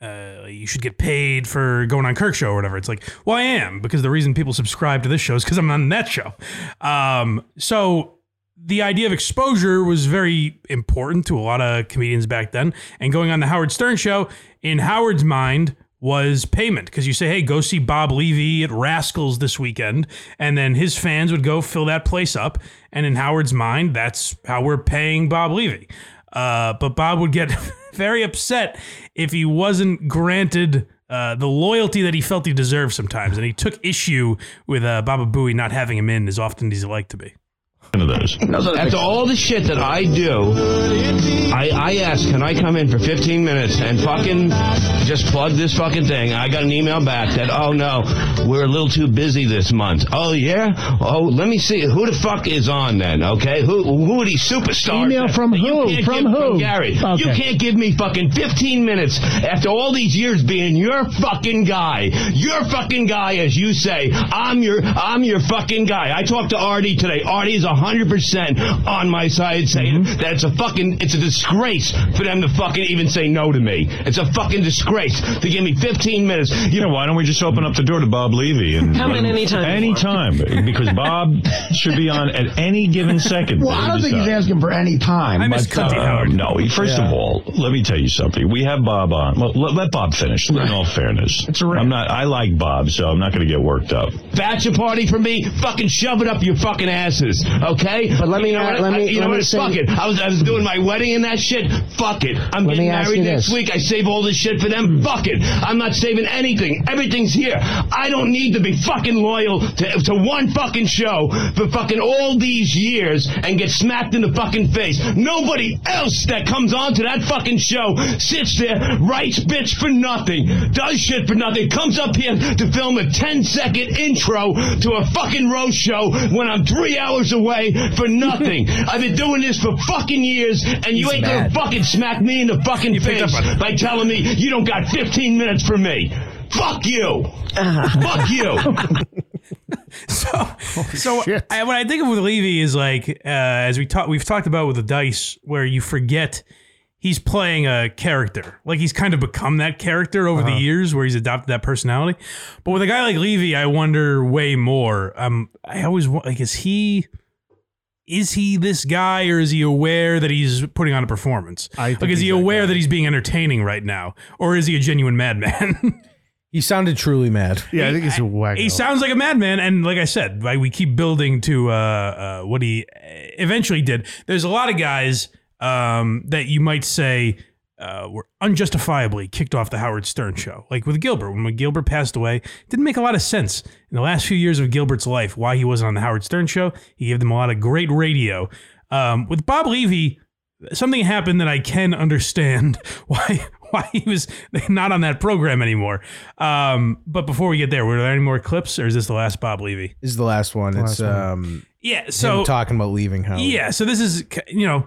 uh, you should get paid for going on Kirk show or whatever. It's like, well, I am because the reason people subscribe to this show is because I'm on that show. Um, so the idea of exposure was very important to a lot of comedians back then. And going on the Howard Stern show, in Howard's mind, was payment because you say, hey, go see Bob Levy at Rascals this weekend. And then his fans would go fill that place up. And in Howard's mind, that's how we're paying Bob Levy. Uh, but Bob would get very upset if he wasn't granted uh, the loyalty that he felt he deserved sometimes. And he took issue with uh, Baba Booey not having him in as often as he liked to be. Of those. After all the shit that I do, I, I asked, can I come in for 15 minutes and fucking just plug this fucking thing? I got an email back that, oh no, we're a little too busy this month. Oh yeah? Oh, let me see. Who the fuck is on then, okay? Who who are these superstars? Email from that you who? From give- who? Gary. You can't give me fucking 15 minutes after all these years being your fucking guy. Your fucking guy, as you say. I'm your I'm your fucking guy. I talked to Artie today. Artie's is 100% on my side saying Mm-hmm. that it's a fucking it's a disgrace for them to fucking even say no to me. It's a fucking disgrace to give me 15 minutes. You know, why don't we just open up the door to Bob Levy and Come in anytime. Anytime, because Bob should be on at any given second. Well, I don't think he's asking for any time. I miss but, uh, No, he- first Yeah. of all, let me tell you something. We have Bob on. Well, let, let Bob finish. In all fairness, It's a wrap. I'm not. I like Bob, so I'm not going to get worked up. Bachelor party for me, fucking shove it up your fucking asses, okay? But let me you know not- what? let me- I- you let know me what? say- Fuck it. I was I was doing my wedding and that shit. Fuck it. I'm getting married next this. week. I save all this shit for them. Fuck it. I'm not saving anything. Everything's here. I don't need to be fucking loyal to, to one fucking show for fucking all these years and get smacked in the fucking face. Nobody else that comes onto that fucking show sits there, writes bitch for nothing, does shit for nothing, comes up here to film a 10 second intro to a fucking roast show when I'm three hours away for nothing. I've been doing this for fucking years and you He's ain't mad. gonna fucking smack me in the fucking picked face up on it. by telling me you don't got 15 minutes for me. Fuck you. Fuck you. So, so I, what I think of with Levy is like, uh, as we talk, we've talked about with the dice, where you forget he's playing a character. Like he's kind of become that character over the years, where he's adopted that personality. But with a guy like Levy, I wonder way more. Um, I always wa- like, is he? Is he this guy, or is he aware that he's putting on a performance? I think like, is he he's that aware that he's being entertaining right now, or is he a genuine madman? He sounded truly mad. Yeah, I think he's a wacko. He sounds like a madman, and like I said, like we keep building to uh, uh, what he eventually did. There's a lot of guys um, that you might say uh, were unjustifiably kicked off the Howard Stern show. Like with Gilbert, when Gilbert passed away, it didn't make a lot of sense in the last few years of Gilbert's life why he wasn't on the Howard Stern show. He gave them a lot of great radio. Um, with Bob Levy, something happened that I can understand why why he was not on that program anymore. Um, but before we get there, were there any more clips, or is this the last Bob Levy? This is the last one. it's Last one. um Yeah. him So talking about leaving Howard. yeah. So this is you know.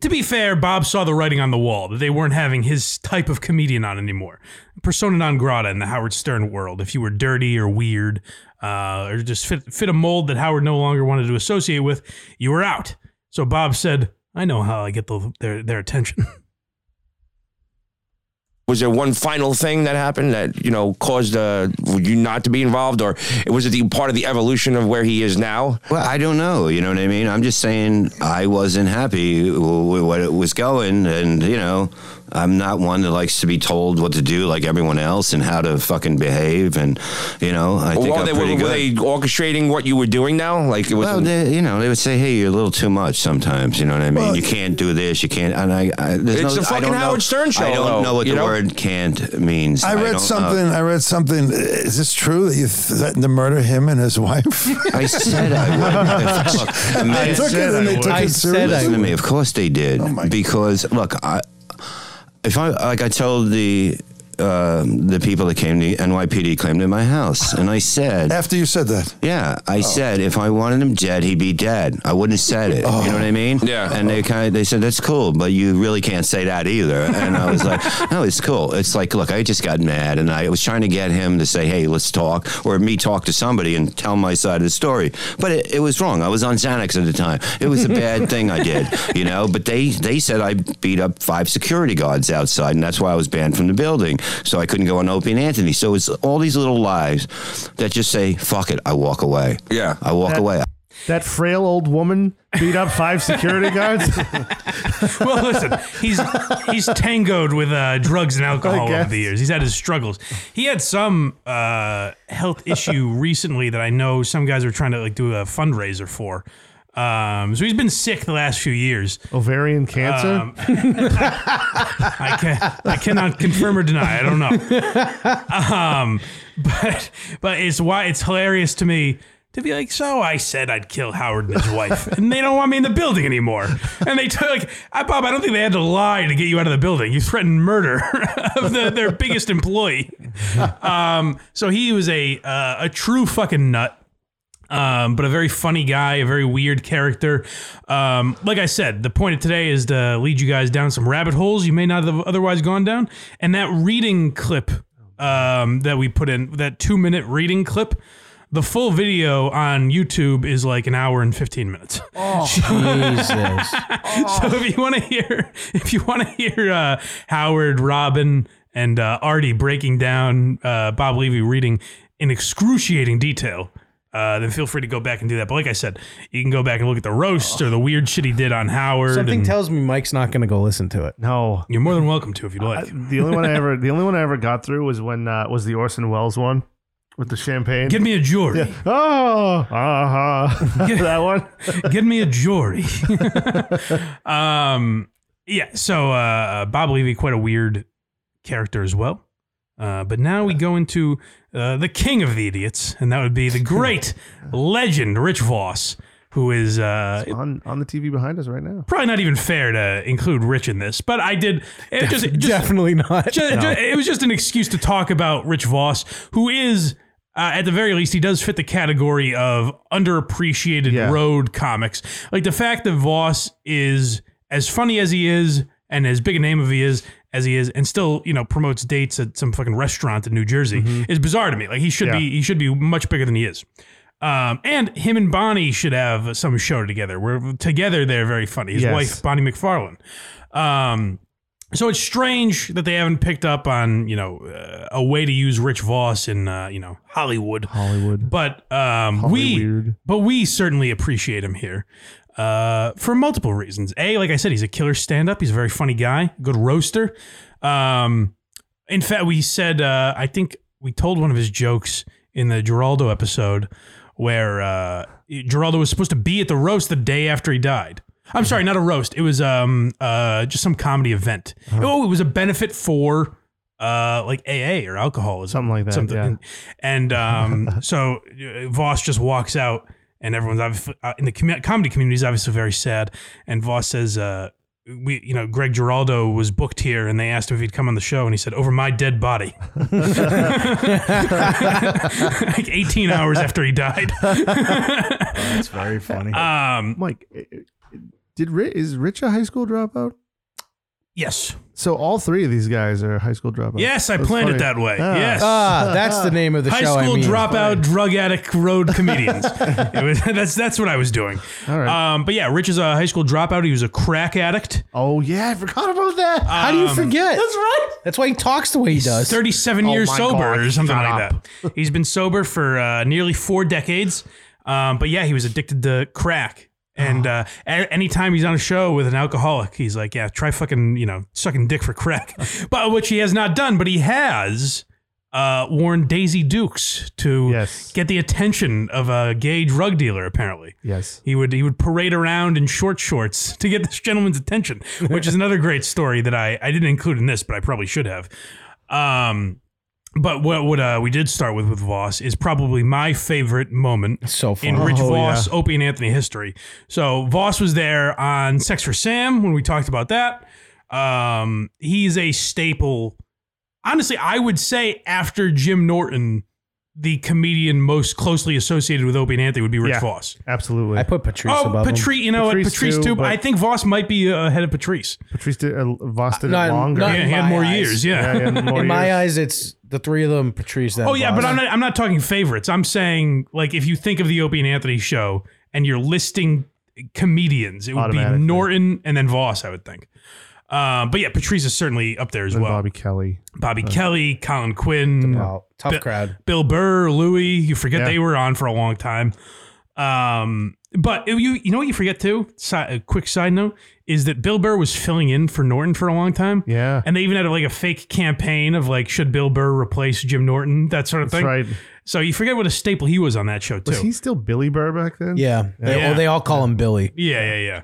To be fair, Bob saw the writing on the wall that they weren't having his type of comedian on anymore. Persona non grata in the Howard Stern world. If you were dirty or weird, uh, or just fit, fit a mold that Howard no longer wanted to associate with, you were out. So Bob said, "I know how I get the, their their attention." Was there one final thing that happened that you know caused uh, you not to be involved, or was it the part of the evolution of where he is now? Well, I don't know. You know what I mean? I'm just saying I wasn't happy with what it was going, and you know, I'm not one that likes to be told what to do like everyone else and how to fucking behave, and you know, I think Or I'm they, pretty were, were they orchestrating what you were doing now? Like it was. well, they, you know, they would say, "Hey, you're a little too much sometimes." You know what I mean? you can't do this. You can't. And I, I It's no, the fucking don't know- Howard Stern show, I don't though, know what the know? word "can't" means. I read don't know. something. I read something. Is this true that you threatened to murder him and his wife? I said I would. Look, the I minute- took it and they took it seriously. Listen to me. Of course they did. Oh because look, I, if I like I told the uh, the people that came to NYPD claimed in my house, and I said after you said that, yeah, I said if I wanted him dead, he'd be dead. I wouldn't have said it. You know what I mean? Yeah. And they kind of they said that's cool, but you really can't say that either. And I was like, no, it's cool. It's like, look, I just got mad, and I was trying to get him to say, hey, let's talk, or me talk to somebody and tell my side of the story. But it, it was wrong. I was on Xanax at the time. It was a bad thing I did, you know. But they they said I beat up five security guards outside, and that's why I was banned from the building. So I couldn't go on Opie and Anthony. So it's all these little lies that just say, fuck it, I walk away. Yeah. I walk That- away. That frail old woman beat up five security guards. well, listen, he's he's tangoed with uh, drugs and alcohol over the years. He's had his struggles. He had some uh, health issue recently that I know some guys are trying to like do a fundraiser for. Um, so he's been sick the last few years. Ovarian cancer. Um, I can I cannot confirm or deny. I don't know. Um, but but it's why it's hilarious to me to be like, so I said I'd kill Howard and his wife, and they don't want me in the building anymore. And they took like, "Ah, Bob, I don't think they had to lie to get you out of the building. You threatened murder of the, their biggest employee. Um, so he was a uh, a true fucking nut. Um, but a very funny guy, a very weird character. Um, like I said, the point of today is to lead you guys down some rabbit holes you may not have otherwise gone down. And that reading clip um, that we put in, that two minute reading clip, the full video on YouTube is like an hour and 15 minutes. Oh, Jesus. so if you want to hear, if you want to hear uh, Howard, Robin, and uh, Artie breaking down uh, Bob Levy reading in excruciating detail, uh, then feel free to go back and do that. But like I said, you can go back and look at the roast or the weird shit he did on Howard. Something and tells me Mike's not going to go listen to it. No, you're more than welcome to if you'd like. the only one I ever, the only one I ever got through was when uh, was the Orson Welles one with the champagne. Give me a jury. Yeah. Oh, uh-huh. that one. Give me a jury. um, yeah. So uh, Bob Levy, quite a weird character as well. Uh, but now we go into uh, the king of the idiots, and that would be the great legend Rich Voss, who is uh, on on the TV behind us right now. probably not even fair to include Rich in this, but I did. It just, just Definitely not. ju- No. ju- it was just an excuse to talk about Rich Voss, who is, uh, at the very least, he does fit the category of underappreciated Yeah. road comics. Like the fact that Voss is as funny as he is and as big a name of he is as he is, and still you know promotes dates at some fucking restaurant in New Jersey is bizarre to me. Like he should Yeah. be he should be much bigger than he is. Um, and him and Bonnie should have some show together. Where together they're very funny. His Yes. wife Bonnie McFarlane. Um, so it's strange that they haven't picked up on you know uh, a way to use Rich Voss in uh, you know Hollywood. Hollywood. But um, we but we certainly appreciate him here uh, for multiple reasons. A, like I said, he's a killer stand-up. He's a very funny guy, good roaster. Um, in fact, we said uh, I think we told one of his jokes in the Giraldo episode where uh, Giraldo was supposed to be at the roast the day after he died. I'm sorry, not a roast. It was um uh just some comedy event. Oh, it was a benefit for uh like AA or alcoholism, Something like that, Something. yeah. And um so uh, Voss just walks out, and everyone's uh, in the commu- comedy community is obviously very sad. And Voss says, uh, "We, you know, Greg Giraldo was booked here, and they asked him if he'd come on the show, and he said, over my dead body." like 18 hours after he died. That's very funny. Um, Mike, did Ri- is Rich a high school dropout? Yes. So all three of these guys are high school dropouts. Yes, I That's planned funny. it that way. Ah. Yes. Ah, that's the name of the show. High show. school I mean. dropout, drug addict, road comedians. It was- that's that's what I was doing. All right. Um, but yeah, Rich is a high school dropout. He was a crack addict. Oh yeah, I forgot about that. How do you Um, forget? That's right. That's why he talks the way he does. 37 Oh years my sober God, or something shut like up. that. He's been sober for uh, nearly four decades. Um, but yeah, he was addicted to crack. And uh, a- anytime he's on a show with an alcoholic, he's like, "Yeah, try fucking, you know, sucking dick for crack," but which he has not done. But he has uh, worn Daisy Dukes to Yes. get the attention of a gay drug dealer. Apparently, Yes. he would he would parade around in short shorts to get this gentleman's attention, which is another great story that I, I didn't include in this, but I probably should have. Um, but what what uh, we did start with with Voss is probably my favorite moment So funny. in Rich Oh, Voss yeah. Opie and Anthony history. So Voss was there on Sex for Sam when we talked about that. Um, he's a staple. Honestly, I would say after Jim Norton, the comedian most closely associated with Opie and Anthony would be Rich Yeah. Voss. Absolutely. I put Patrice Oh, above him. Patrice, you know Patrice what? Patrice too, too. but but- I think Voss might be uh, ahead of Patrice. Patrice did, uh, Voss did Not- it longer. not Yeah, he had my more eyes. years. Yeah. Yeah, yeah, more In my years. eyes, it's the three of them, Patrice. Then Oh yeah, Voss. but I'm not. I'm not talking favorites. I'm saying like if you think of the Opie and Anthony show and you're listing comedians, it would be Automatically. Norton and then Voss. I would think. Um, but yeah, Patrice is certainly up there as And well. Bobby Kelly. Bobby Kelly, Colin Quinn, Wow, tough Bi- crowd. Bill Burr, Louis. You forget Yeah. they were on for a long time. Um, but you you know what you forget too? Si- a quick side note is that Bill Burr was filling in for Norton for a long time. Yeah. And they even had like a fake campaign of like, should Bill Burr replace Jim Norton? That sort of That's thing. right. So you forget what a staple he was on that show too. Was he still Billy Burr back then? Yeah, they, Yeah. oh, they all call him Billy. Yeah, yeah,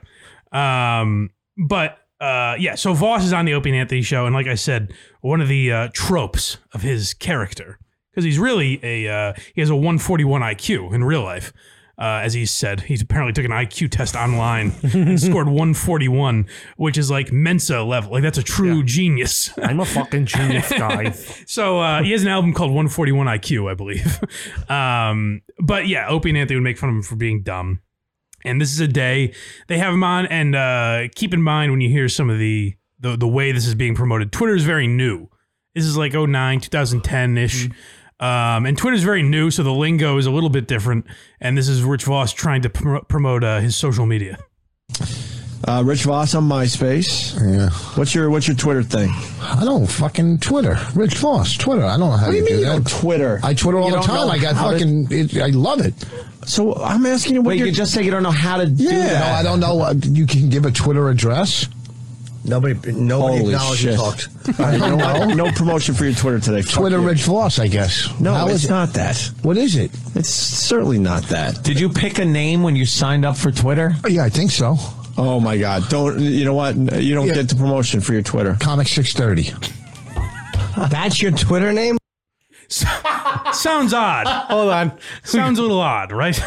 yeah. Um, but uh, yeah, so Voss is on the Opie and Anthony show, and like I said, one of the uh, tropes of his character because he's really a uh, he has a 141 IQ in real life. Uh, as he said, he's apparently took an IQ test online and scored 141, which is like Mensa level. Like that's a true genius. I'm a fucking genius guy. so uh, he has an album called 141 IQ, I believe. um, but yeah, Opie and Anthony would make fun of him for being dumb. And this is a day they have him on. And uh, keep in mind when you hear some of the, the the way this is being promoted, Twitter is very new. This is like 09, 2010 ish. Um, and Twitter's very new, so the lingo is a little bit different. And this is Rich Voss trying to pr- promote uh, his social media. Uh, Rich Voss on MySpace. Yeah. What's your What's your Twitter thing? I don't fucking Twitter. Rich Voss, Twitter. I don't know how What do you you do mean you that. don't Twitter? I Twitter all You the time. I got fucking. It, I love it. So I'm asking you what Wait, you're just say you don't know how to do Yeah. No, I don't know. what- You can give a Twitter address. Nobody, nobody Holy acknowledges shit. talked. I don't know. No promotion for your Twitter today. Twitter you. Rich Voss, I guess. No, How it's is it? not that. What is it? It's certainly not that. Did you pick a name when you signed up for Twitter? Oh, yeah, I think so. Oh my God! Don't you know what? You don't Yeah. get the promotion for your Twitter. Comic six thirty. That's your Twitter name? Sounds odd. Hold on. Sounds a little odd, right?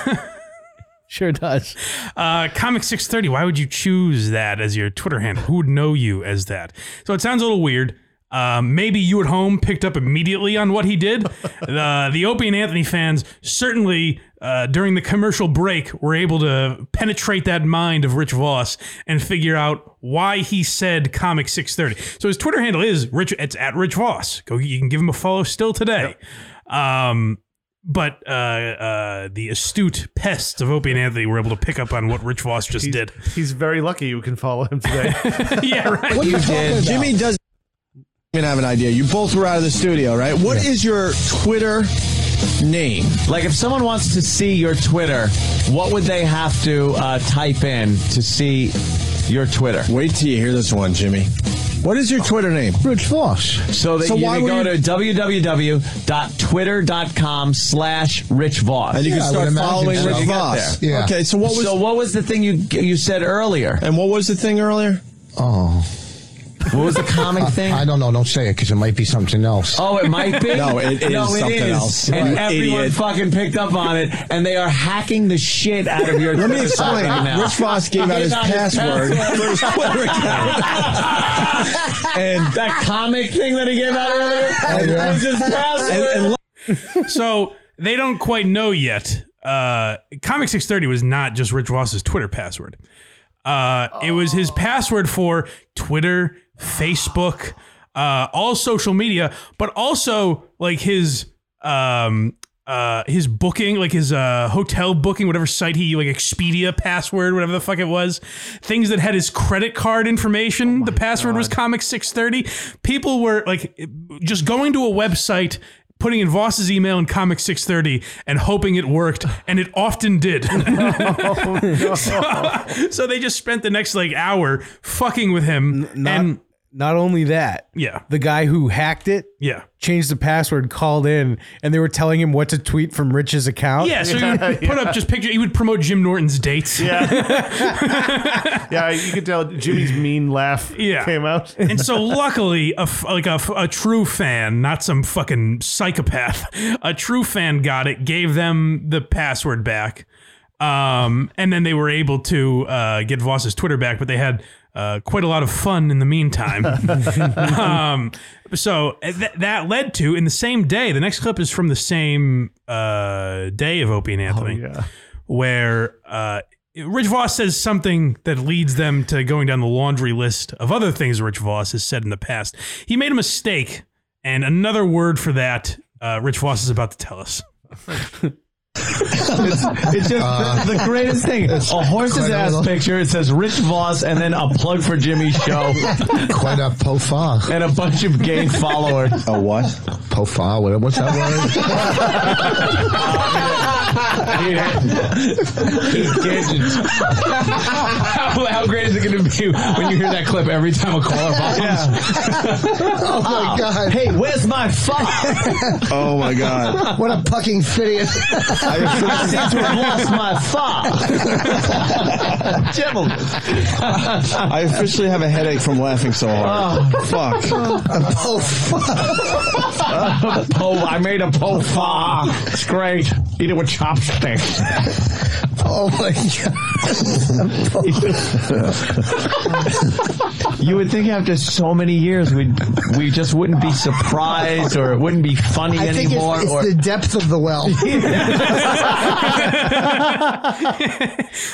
Sure does. Uh, Comic 630, why would you choose that as your Twitter handle? Who would know you as that? So it sounds a little weird. Um, maybe you at home picked up immediately on what he did. the, the Opie and Anthony fans certainly, uh, during the commercial break, were able to penetrate that mind of Rich Voss and figure out why he said Comic 630. So his Twitter handle is Rich. It's at Rich Voss. Go, you can give him a follow still today. Um, but uh, uh, the astute pests of Opie and Anthony were able to pick up on what Rich Voss just He's, did. he's very lucky you can follow him today. yeah, right. What you did. Jimmy does even have an idea. You both were out of the studio, right? What is your Twitter name? Like, if someone wants to see your Twitter, what would they have to uh, type in to see your Twitter? Wait till you hear this one, Jimmy. What is your Twitter name? Rich Voss. So that So you why can would go you- to www.twitter.com slash Rich Voss. And you Yeah, can start following so. Rich You Voss. Yeah. Okay, so what was so what was the thing you you said earlier? and what was the thing earlier? Oh. What was the comic thing? I don't know. Don't say it because it might be something else. Oh, it might be. No, it is no, it something is. else. And You everyone idiot. fucking picked up on it, and they are hacking the shit out of your. Let me explain. now. Rich Voss gave out his Gave password for his Twitter account. and that comic thing that he gave out earlier. yeah. was his password. and, and so they don't quite know yet. Uh, Comic 630 was not just Rich Voss's Twitter password. Uh, It was his password for Twitter, Facebook, uh, all social media, but also like his um, uh, his booking, like his uh, hotel booking, whatever site he like Expedia password, whatever the fuck it was, things that had his credit card information. the password was Comic 630. People were like just going to a website. Putting in Voss's email and Comic 630 and hoping it worked, and it often did. so, so they just spent the next like hour fucking with him. Not, and not only that, yeah, the guy who hacked it, yeah, changed the password, called in, and they were telling him what to tweet from Rich's account. Yeah, so he would put up just picture. He would promote Jim Norton's dates. Yeah. yeah, you could tell Jimmy's mean laugh Yeah. came out. and so luckily, a f- like a, f- a true fan, not some fucking psychopath, a true fan got it, gave them the password back, um, and then they were able to uh, get Voss's Twitter back, but they had. Uh, quite a lot of fun in the meantime. um, so th- that led to in the same day. The next clip is from the same uh, day of Opie and Anthony, yeah. where uh, Rich Voss says something that leads them to going down the laundry list of other things Rich Voss has said in the past. He made a mistake, and another word for that, uh, Rich Voss is about to tell us. It's just Uh, the, the greatest thing. A horse's ass incredible. picture. It says Rich Voss, and then a plug for Jimmy's show, Quite a pofar. and a bunch of gay followers. a what? Pofar. what- What's that how, how great is it going to be when you hear that clip every time a caller calls? oh my oh. God. Hey, where's my phone? Oh my God! What a fucking idiot. I seem to have lost my fa. Gentlemen. I officially have a headache from laughing so hard. Oh. Fuck. Oh po, I made a po fa. It's great. Eat it with chopsticks. Oh my god. you would think after so many years we we just wouldn't be surprised or it wouldn't be funny I think anymore. it's or the depth of the well.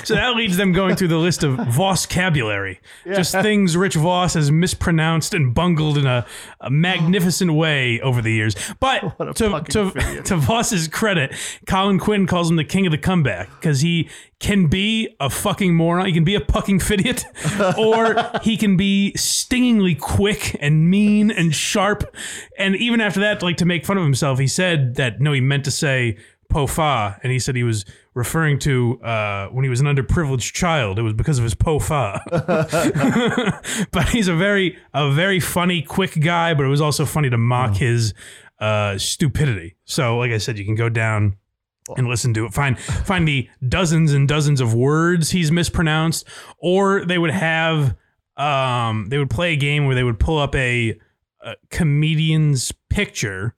so that leads them going through the list of Vosscabulary. Just things Rich Voss has mispronounced and bungled in a, a magnificent way over the years. But to, to, to Voss's credit, Colin Quinn calls him the king of the comeback because he can be a fucking moron. He can be a fucking idiot, or he can be stingingly quick and mean and sharp. And even after that, like to make fun of himself, he said that no, he meant to say pofa, and he said he was referring to uh, when he was an underprivileged child. It was because of his pofa. but he's a very a very funny, quick guy. But it was also funny to mock his uh, stupidity. So, like I said, you can go down and listen to it. Find find the dozens and dozens of words he's mispronounced, or they would have um they would play a game where they would pull up a, a comedian's picture,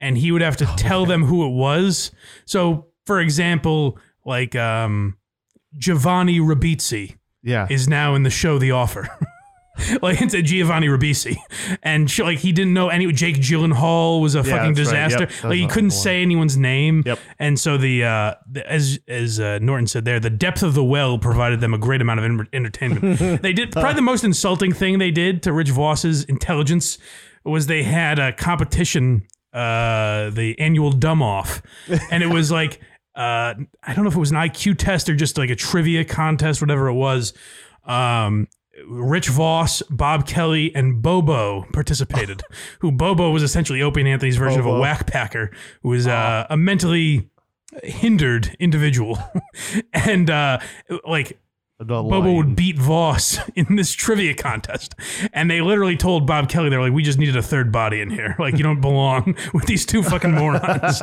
and he would have to tell them who it was. So, for example, like um Giovanni Ribisi Yeah. is now in the show The Offer. like it's a Giovanni Ribisi, and she, like he didn't know any. Jake Gyllenhaal was a Yeah, fucking that's right. Yep, disaster. like he couldn't say anyone's name. Yep. And so the, uh, the as as uh, Norton said there, the depth of the well provided them a great amount of en- entertainment. they did probably the most insulting thing they did to Rich Voss's intelligence was they had a competition, uh, the annual dumb off, and it was like. Uh, I don't know if it was an IQ test or just like a trivia contest, whatever it was. Um, Rich Voss, Bob Kelly, and Bobo participated. who Bobo was essentially Opie and Anthony's version of a whack packer, who was uh, a mentally hindered individual, and uh, like. Bobo would beat Voss in this trivia contest. And they literally told Bob Kelly, they're like, we just needed a third body in here. Like, you don't belong with these two fucking morons.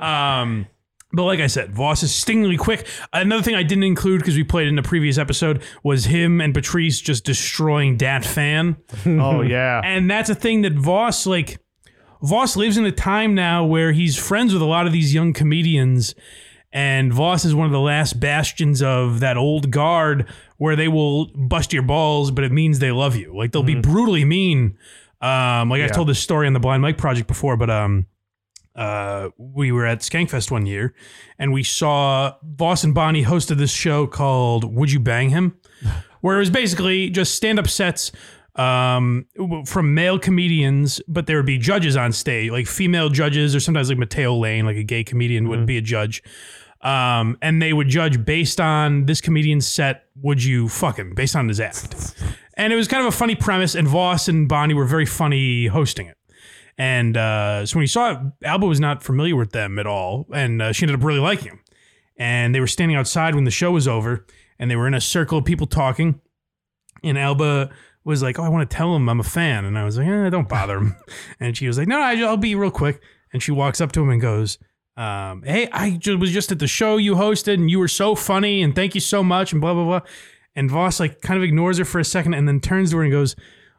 um, but like I said, Voss is stingingly quick. Another thing I didn't include because we played in the previous episode was him and Patrice just destroying Dat Fan. Oh, yeah. And that's a thing that Voss like Voss lives in a time now where he's friends with a lot of these young comedians and Voss is one of the last bastions of that old guard where they will bust your balls, but it means they love you. Like they'll be brutally mean. Um, like Yeah. I've told this story on the Blind Mike Project before, but um, uh, we were at Skankfest one year, and we saw Voss and Bonnie hosted this show called "Would You Bang Him," where it was basically just stand-up sets um, from male comedians, but there would be judges on stage, like female judges, or sometimes like Mateo Lane, like a gay comedian, would be a judge. Um, and they would judge based on this comedian's set. Would you fuck him based on his act? And it was kind of a funny premise. And Voss and Bonnie were very funny hosting it. And uh, so when he saw it, Alba was not familiar with them at all, and uh, she ended up really liking him. And they were standing outside when the show was over, and they were in a circle of people talking. And Alba was like, "Oh, I want to tell him I'm a fan," and I was like, eh, "Don't bother him." and she was like, "No, I'll be real quick." And she walks up to him and goes, um, "Hey, I was just at the show you hosted, and you were so funny, and thank you so much, and blah blah blah." And Voss like kind of ignores her for a second, and then turns to her and goes,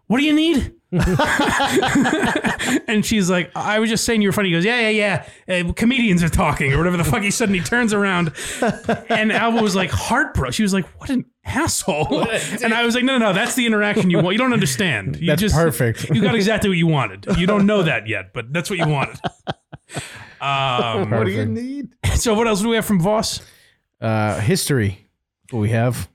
"What do you need?" and she's like, I was just saying you were funny. He goes, Yeah, yeah, yeah. Uh, comedians are talking or whatever the fuck he said. And he turns around and Alba was like heartbroken. She was like, What an asshole. and I was like, No, no, no. That's the interaction you want. You don't understand. You That's just, perfect. You got exactly what you wanted. You don't know that yet, but that's what you wanted. Um, What do you need? So, what else do we have from Voss? Uh, history. What we have?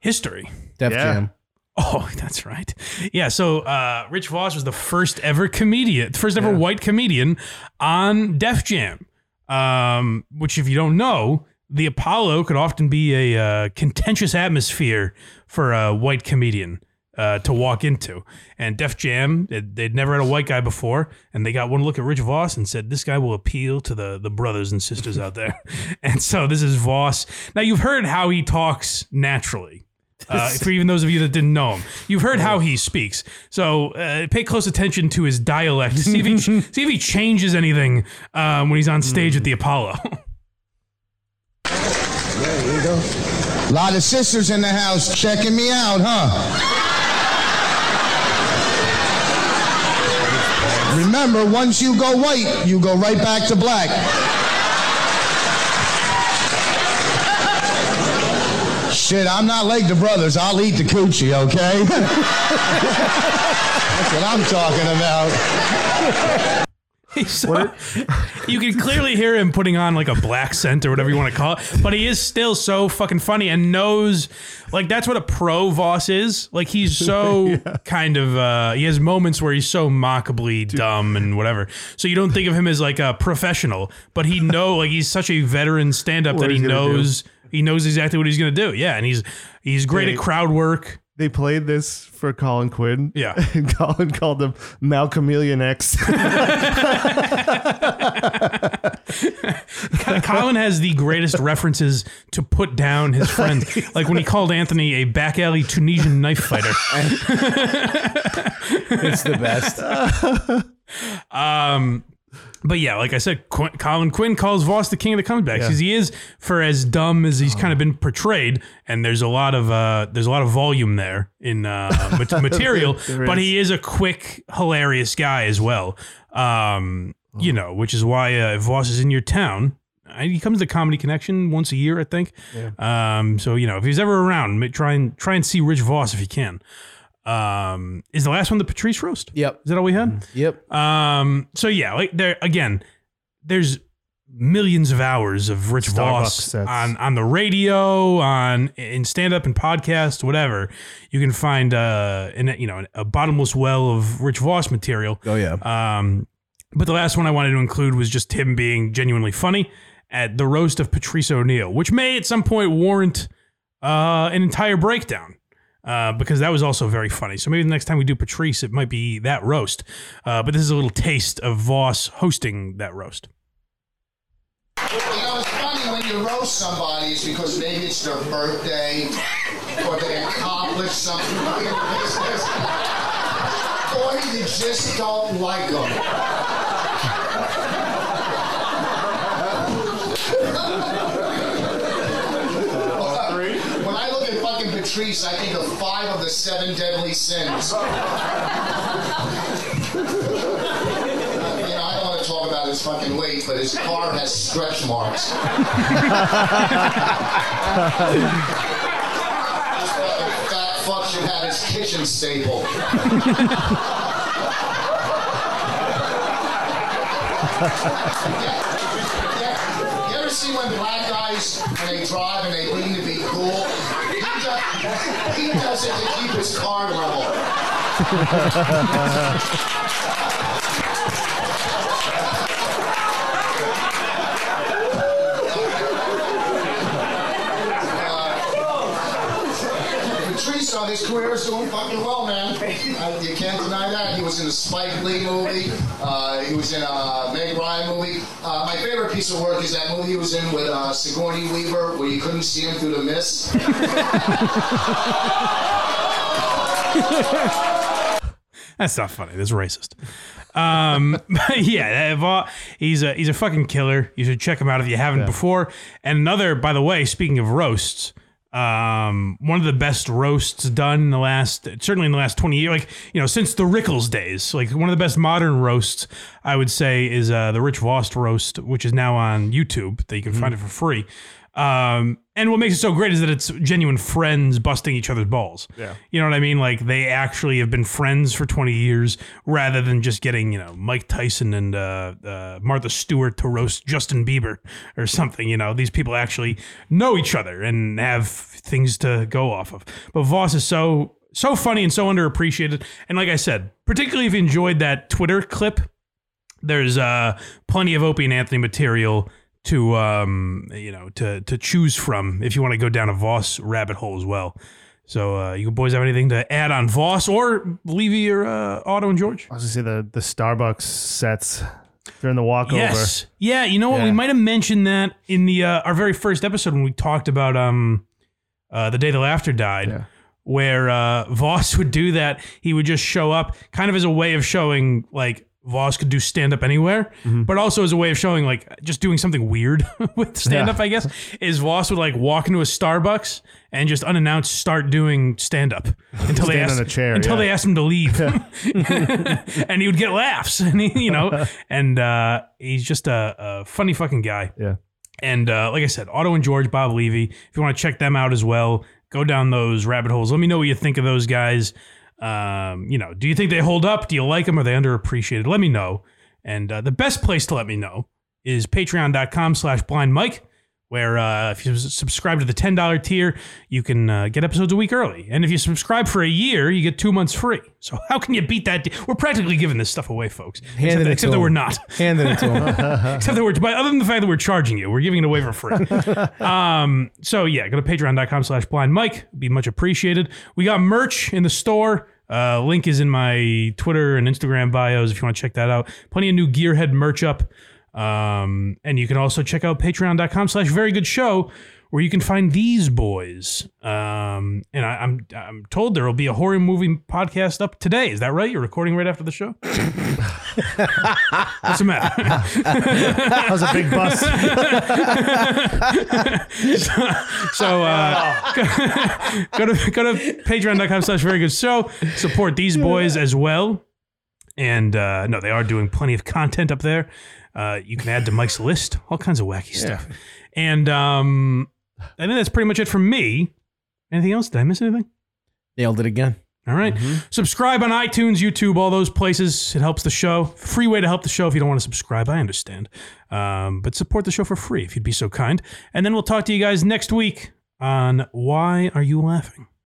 History. Def Yeah. Jam. Oh, that's right. Yeah. So uh, Rich Voss was the first ever comedian, first ever white comedian on Def Jam. Um, which, if you don't know, the Apollo could often be a uh, contentious atmosphere for a white comedian uh, to walk into. And Def Jam, they'd, they'd never had a white guy before, and they got one look at Rich Voss and said, "This guy will appeal to the the brothers and sisters out there." and so this is Voss. Now you've heard how he talks naturally. Uh, for even those of you that didn't know him, you've heard how he speaks. So uh, pay close attention to his dialect. See if he see if he changes anything um, when he's on stage at the Apollo. There you go. A lot of sisters in the house checking me out, huh? Remember, once you go white, you go right back to black. Shit, I'm not like the brothers. I'll eat the coochie, okay? That's what I'm talking about. He's so- you can clearly hear him putting on like a black scent or whatever you want to call it, but he is still so fucking funny and knows like that's what a pro Voss is. Like he's so kind of uh he has moments where he's so mockably dumb and whatever. So you don't think of him as like a professional, but he know like he's such a veteran stand up that he he's do. knows he knows exactly what he's gonna do. Yeah, and he's he's great They- at crowd work. They played this for Colin Quinn. Yeah. And Colin called him Malcolmilian X. Colin has the greatest references to put down his friends. Like when he called Anthony a back alley Tunisian knife fighter. it's the best. Um, but yeah, like I said, Qu- Colin Quinn calls Voss the king of the comebacks because he is for as dumb as he's kind of been portrayed, and there's a lot of uh, there's a lot of volume there in uh, mat- material, There but is. he is a quick, hilarious guy as well. Um, you know, which is why uh, if Voss is in your town. He comes to Comedy Connection once a year, I think. Um, so you know, if he's ever around, ma- try and try and see Rich Voss if you can. Um, is the last one the Patrice roast? Yep. Is that all we had? Yep. Um. So yeah, like there again, there's millions of hours of Rich Starbucks Voss sets. on on the radio, on in stand up and podcast, whatever. You can find uh, in you know a bottomless well of Rich Voss material. Oh yeah. Um, but the last one I wanted to include was just him being genuinely funny at the roast of Patrice O'Neal, which may at some point warrant uh, an entire breakdown. Uh, because that was also very funny. So maybe the next time we do Patrice, it might be that roast. Uh, but this is a little taste of Voss hosting that roast. You know, it's funny when you roast somebody is because maybe it's their birthday or they accomplished something in business. Or you just don't like them. When I look at Patrice, I think of five of the seven deadly sins. You know, I don't want to talk about his fucking weight, but his car has stretch marks. This fucking fat fuck should have his kitchen staple. Yeah. You ever see when black guys, when they drive and they lean to be cool? He does, he does it to keep his car level. His career is doing fucking well, man. Uh, you can't deny that. He was in a Spike Lee movie. Uh, he was in a Meg Ryan movie. Uh, my favorite piece of work is that movie he was in with uh, Sigourney Weaver, where you couldn't see him through the mist. That's not funny. That's racist. Um, but yeah, that he's a he's a fucking killer. You should check him out if you haven't before. And another, by the way, speaking of roasts, um, one of the best roasts done in the last, certainly in the last twenty years, like you know, since the Rickles days, like one of the best modern roasts, I would say, is uh, the Rich Voss roast, which is now on YouTube that you can find it for free. Um, and what makes it so great is that it's genuine friends busting each other's balls. Yeah. You know what I mean? Like they actually have been friends for 20 years rather than just getting, you know, Mike Tyson and uh, uh, Martha Stewart to roast Justin Bieber or something. You know, these people actually know each other and have things to go off of. But Voss is so, so funny and so underappreciated. And like I said, particularly if you enjoyed that Twitter clip, there's uh, plenty of Opie and Anthony material to um you know to to choose from if you want to go down a Voss rabbit hole as well. So uh, you boys have anything to add on Voss or Levy or uh, Otto and George? I was gonna say the the Starbucks sets during the walkover. Yes. Yeah, you know what? We might have mentioned that in the uh, our very first episode when we talked about um uh, the day the laughter died, where uh, Voss would do that. He would just show up, kind of as a way of showing like Voss could do stand up anywhere, but also as a way of showing like just doing something weird with stand up, Yeah. I guess, is Voss would like walk into a Starbucks and just unannounced start doing stand up until they asked chair, until yeah. they asked him to leave, and he would get laughs, and he, you know, and uh, he's just a, a funny fucking guy. Yeah. And uh, like I said, Otto and George, Bob Levy. If you want to check them out as well, go down those rabbit holes. Let me know what you think of those guys. Um, you know, do you think they hold up? Do you like them? Are they underappreciated? Let me know. And uh, the best place to let me know is patreon.com slash blind mike, where uh, if you subscribe to the $10 tier, you can uh, get episodes a week early. And if you subscribe for a year, you get two months free. So how can you beat that? de- We're practically giving this stuff away, folks. Handed except that, except that we're not. Handed it to him. except that we're, but other than the fact that we're charging you, we're giving it away for free. um, so yeah, go to patreon.com slash blind mike. Be much appreciated. We got merch in the store. Uh, link is in my Twitter and Instagram bios if you want to check that out. Plenty of new Gearhead merch up. Um, and you can also check out patreon.com slash very good show where you can find these boys. Um, and I, I'm I'm told there will be a horror movie podcast up today. Is that right? You're recording right after the show? What's the matter? that was a big bus. so uh, go, to go to patreon.com slash very good show support these boys as well and uh, no they are doing plenty of content up there uh, you can add to mike's list all kinds of wacky stuff and um, i think that's pretty much it from me anything else did i miss anything Nailed it again. all right. Subscribe on iTunes, YouTube, all those places. It helps the show. Free way to help the show if you don't want to subscribe. I understand. Um, but support the show for free if you'd be so kind. And then we'll talk to you guys next week on Why Are You Laughing?